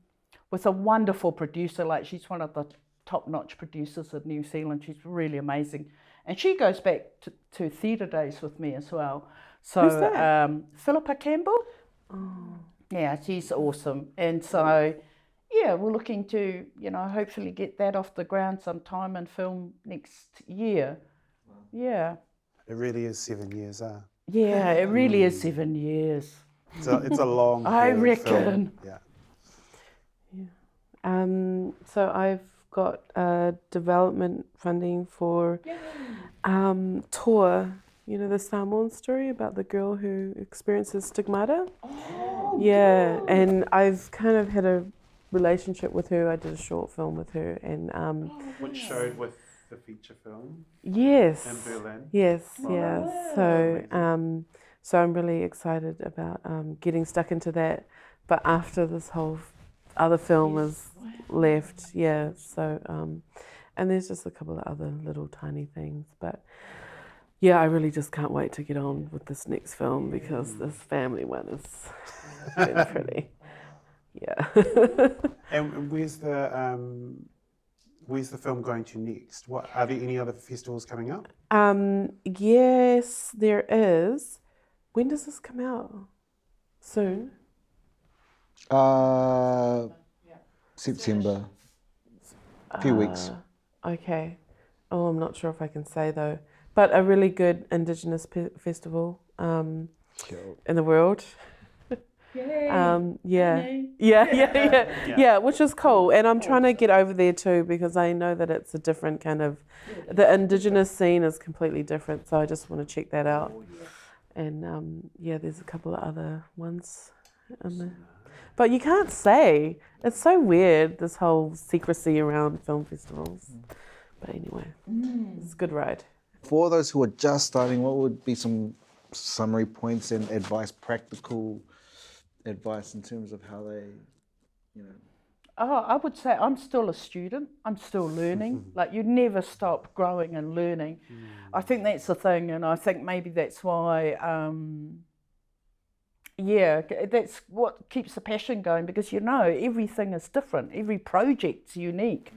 Speaker 3: with a wonderful producer. Like she's one of the top-notch producers of New Zealand. She's really amazing, and she goes back to, to theatre days with me as well. So
Speaker 4: Who's that?
Speaker 3: Um, Philippa Campbell. Oh. Yeah, she's awesome, and so yeah, we're looking to you know hopefully get that off the ground sometime and film next year. Yeah,
Speaker 2: It really is seven years, uh.
Speaker 3: Yeah, it really is seven years.
Speaker 2: It's a, it's a long.
Speaker 3: I reckon.
Speaker 2: Film. Yeah.
Speaker 4: Um, so I've got uh, development funding for um, Tour. You know the Samoan story about the girl who experiences stigmata.
Speaker 3: Oh,
Speaker 4: yeah, and I've kind of had a relationship with her. I did a short film with her, and um,
Speaker 2: Which showed with the feature film
Speaker 4: yes,
Speaker 2: in Berlin.
Speaker 4: Yes, yeah. So, um, so I'm really excited about um, getting stuck into that. But after this whole other film is left, yeah. So, um, and there's just a couple of other little tiny things, but yeah, I really just can't wait to get on with this next film because this family one is pretty, yeah.
Speaker 2: And where's the um, where's the film going to next? What are there any other festivals coming up?
Speaker 4: Um, yes, there is. When does this come out? Soon.
Speaker 5: Uh, September. A few weeks.
Speaker 4: Uh, okay. Oh, I'm not sure if I can say though. But a really good Indigenous pe- festival um, in the world. Um, yeah. yeah, yeah, yeah, yeah, which is cool. And I'm trying to get over there too because I know that it's a different kind of, the Indigenous scene is completely different. So I just want to check that out. And um, yeah, there's a couple of other ones. in there. But you can't say. It's so weird, this whole secrecy around film festivals. But anyway, it's a good ride.
Speaker 5: For those who are just starting, what would be some summary points and advice, practical advice in terms of how they, you know,
Speaker 3: Oh, I would say I'm still a student. I'm still learning. like you never stop growing and learning. I think that's the thing, and I think maybe that's why. Um, yeah, that's what keeps the passion going because you know everything is different. Every project's unique.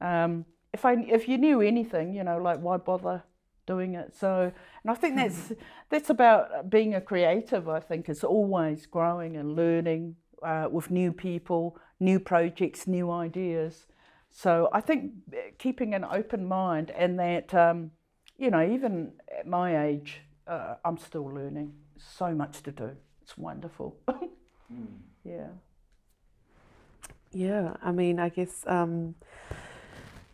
Speaker 3: Um, if I if you knew anything, you know, like why bother doing it? So, and I think that's that's about being a creative. I think it's always growing and learning uh, with new people, new projects, new ideas. So I think uh, keeping an open mind and that, um, you know, even at my age, uh, I'm still learning. So much to do. It's wonderful. Yeah.
Speaker 4: Yeah, I mean, I guess um,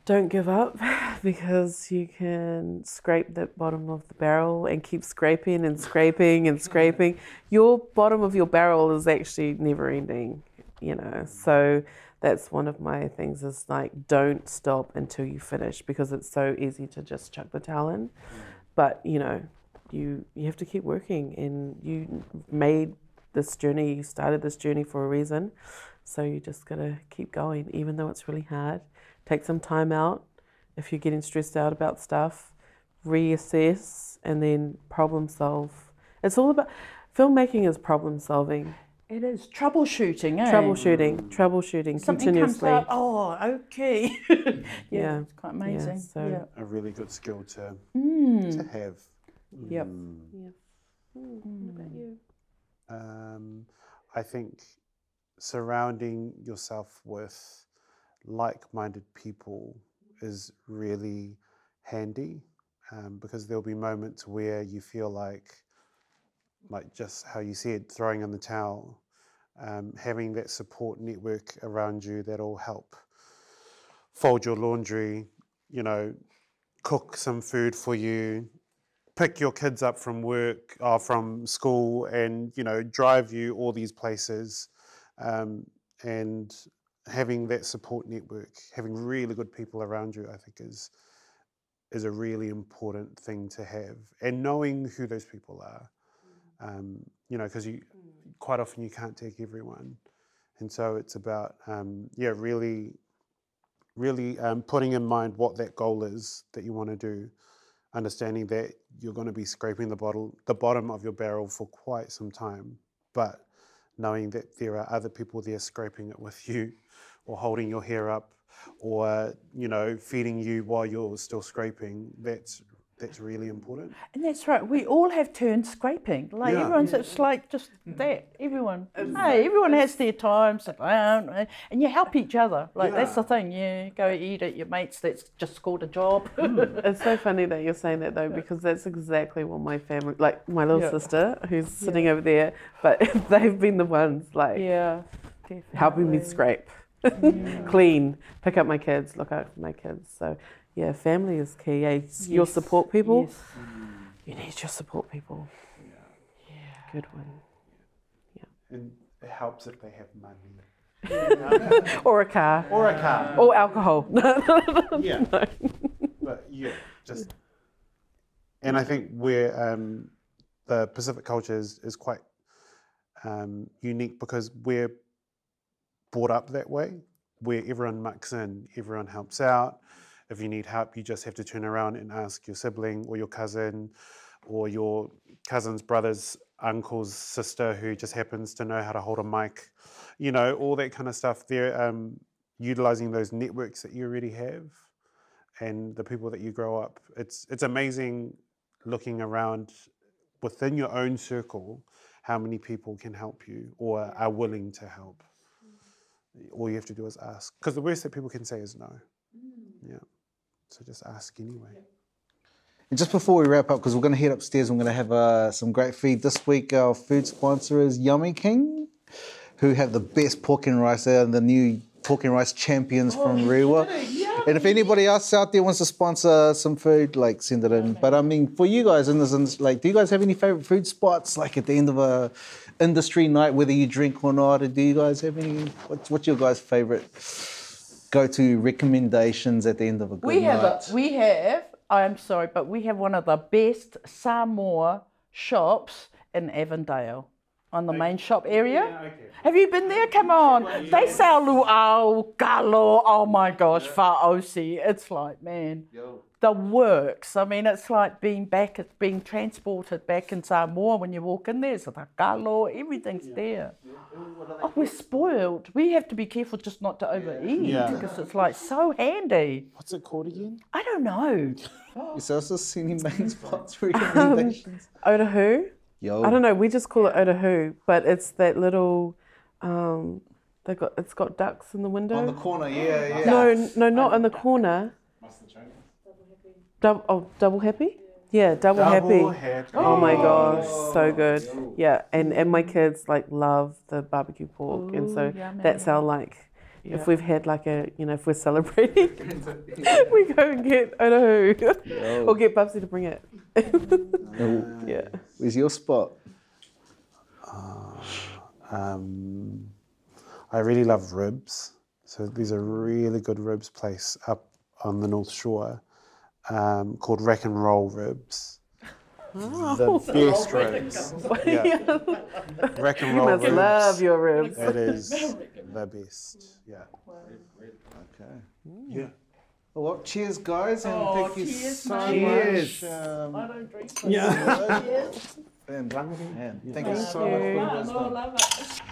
Speaker 4: don't give up because you can scrape the bottom of the barrel and keep scraping and scraping and scraping. Your bottom of your barrel is actually never ending, you know. So that's one of my things is like don't stop until you finish because it's so easy to just chuck the towel in. But you know, you you have to keep working and you made this journey, you started this journey for a reason. So you just gotta keep going, even though it's really hard. Take some time out if you're getting stressed out about stuff, reassess, and then problem solve. It's all about filmmaking is problem solving,
Speaker 3: It is troubleshooting, eh?
Speaker 4: troubleshooting, troubleshooting
Speaker 3: Something
Speaker 4: continuously.
Speaker 3: comes up. Oh, okay. yeah,
Speaker 4: Yeah.
Speaker 3: it's quite amazing.
Speaker 4: so-
Speaker 3: yeah.
Speaker 2: A really good skill to
Speaker 3: Mm.
Speaker 2: to have.
Speaker 3: Yep.
Speaker 2: Um, I think surrounding yourself with like-minded people is really handy um, because there'll be moments where you feel like, like just how you said, throwing in the towel, um, having that support network around you that'll help fold your laundry, you know, cook some food for you, pick your kids up from work or from school and you know drive you all these places um, and having that support network having really good people around you i think is is a really important thing to have and knowing who those people are. Um, you know because you quite often you can't take everyone and so it's about um, yeah really really um, putting in mind what that goal is that you want to do, understanding that you're going to be scraping the bottle, the bottom of your barrel for quite some time, but knowing that there are other people there scraping it with you, or holding your hair up, or you know feeding you while you're still scraping. That's that's really important.
Speaker 3: And that's right. We all have turns scraping. Like
Speaker 2: Yeah.
Speaker 3: everyone's, it's like just that. Everyone, hey, everyone has their time, sit down, uh, and you help each other. Like that's the thing. You go eat at your mates that's just scored a job.
Speaker 4: It's so funny that you're saying that though, because that's exactly what my family, like my little
Speaker 3: Yeah.
Speaker 4: sister who's sitting over there, but they've been the ones like
Speaker 3: yeah,
Speaker 4: helping me scrape, clean, pick up my kids, look out for my kids. So yeah, family is key. Eh? Your support people,
Speaker 3: yes.
Speaker 4: you need your support people. Yeah. Good one. Yeah.
Speaker 2: And it helps if they have money
Speaker 4: Or a car.
Speaker 2: or a car.
Speaker 4: Or alcohol.
Speaker 2: yeah. But yeah, just. And I think where um, the Pacific culture is, is quite um, unique because we're brought up that way, where everyone mucks in, everyone helps out. If you need help, you just have to turn around and ask your sibling or your cousin or your cousin's brother's uncle's sister who just happens to know how to hold a mic, you know, all that kind of stuff. They're um, utilizing those networks that you already have and the people that you grow up. It's it's amazing looking around within your own circle how many people can help you or are willing to help. All you have to do is ask. Because the worst that people can say is no. Yeah. So just ask anyway.
Speaker 5: And just before we wrap up, because we're going to head upstairs, we're going to have uh, some great feed this week. Our food sponsor is Yummy King, who have the best pork and rice. They're the new pork and rice champions from Rewa. And if anybody else out there wants to sponsor some food, like send it in. But I mean, for you guys in this, indus- like, do you guys have any favorite food spots? Like at the end of a industry night, whether you drink or not, or do you guys have any? What's, what's your guys' favorite go-to recommendations at the end of a good
Speaker 3: We have,
Speaker 5: night?
Speaker 3: a, we have. I'm sorry, but we have one of the best Samoa shops in Avondale, on the main shop area. Have you been there? Come on, they sell luau, galo. Oh my gosh, fa'osi. It's like man, the works. I mean, it's like being back, it's being transported back in Samoa when you walk in there. It's the galo, everything's there. Oh, we're spoiled. We have to be careful just not to overeat
Speaker 2: Yeah.
Speaker 3: because it's like so handy.
Speaker 2: What's it called again?
Speaker 3: I don't know.
Speaker 5: Is there also any main spots recommendations?
Speaker 4: Otahu.
Speaker 5: Yo.
Speaker 4: I don't know. We just call it Otahu, but it's that little. Um, they got it's got ducks in the window.
Speaker 5: On the corner, yeah, yeah.
Speaker 4: no, no, not in the corner. Double, oh, double happy. Yeah, double, happy.
Speaker 2: happy.
Speaker 4: Oh my gosh, so good. Yeah, and and my kids like love the barbecue pork, and so that's our like. If we've had like a, you know, if we're celebrating, we go and get Otahu or get Bubsy to bring it. yeah.
Speaker 5: Where's your spot?
Speaker 2: Um, I really love ribs. So there's a really good ribs place up on the North Shore um, called Rack and Roll Ribs. the best ribs. Yeah. Rack and
Speaker 4: You must
Speaker 2: ribs.
Speaker 4: love your ribs.
Speaker 2: It is the best. Yeah.
Speaker 5: Okay.
Speaker 2: Yeah.
Speaker 5: Well, cheers, guys, and
Speaker 3: Oh,
Speaker 5: thank you
Speaker 3: cheers,
Speaker 5: so
Speaker 2: mate.
Speaker 5: much. Um,
Speaker 3: I don't drink.
Speaker 5: and, and thank you so much for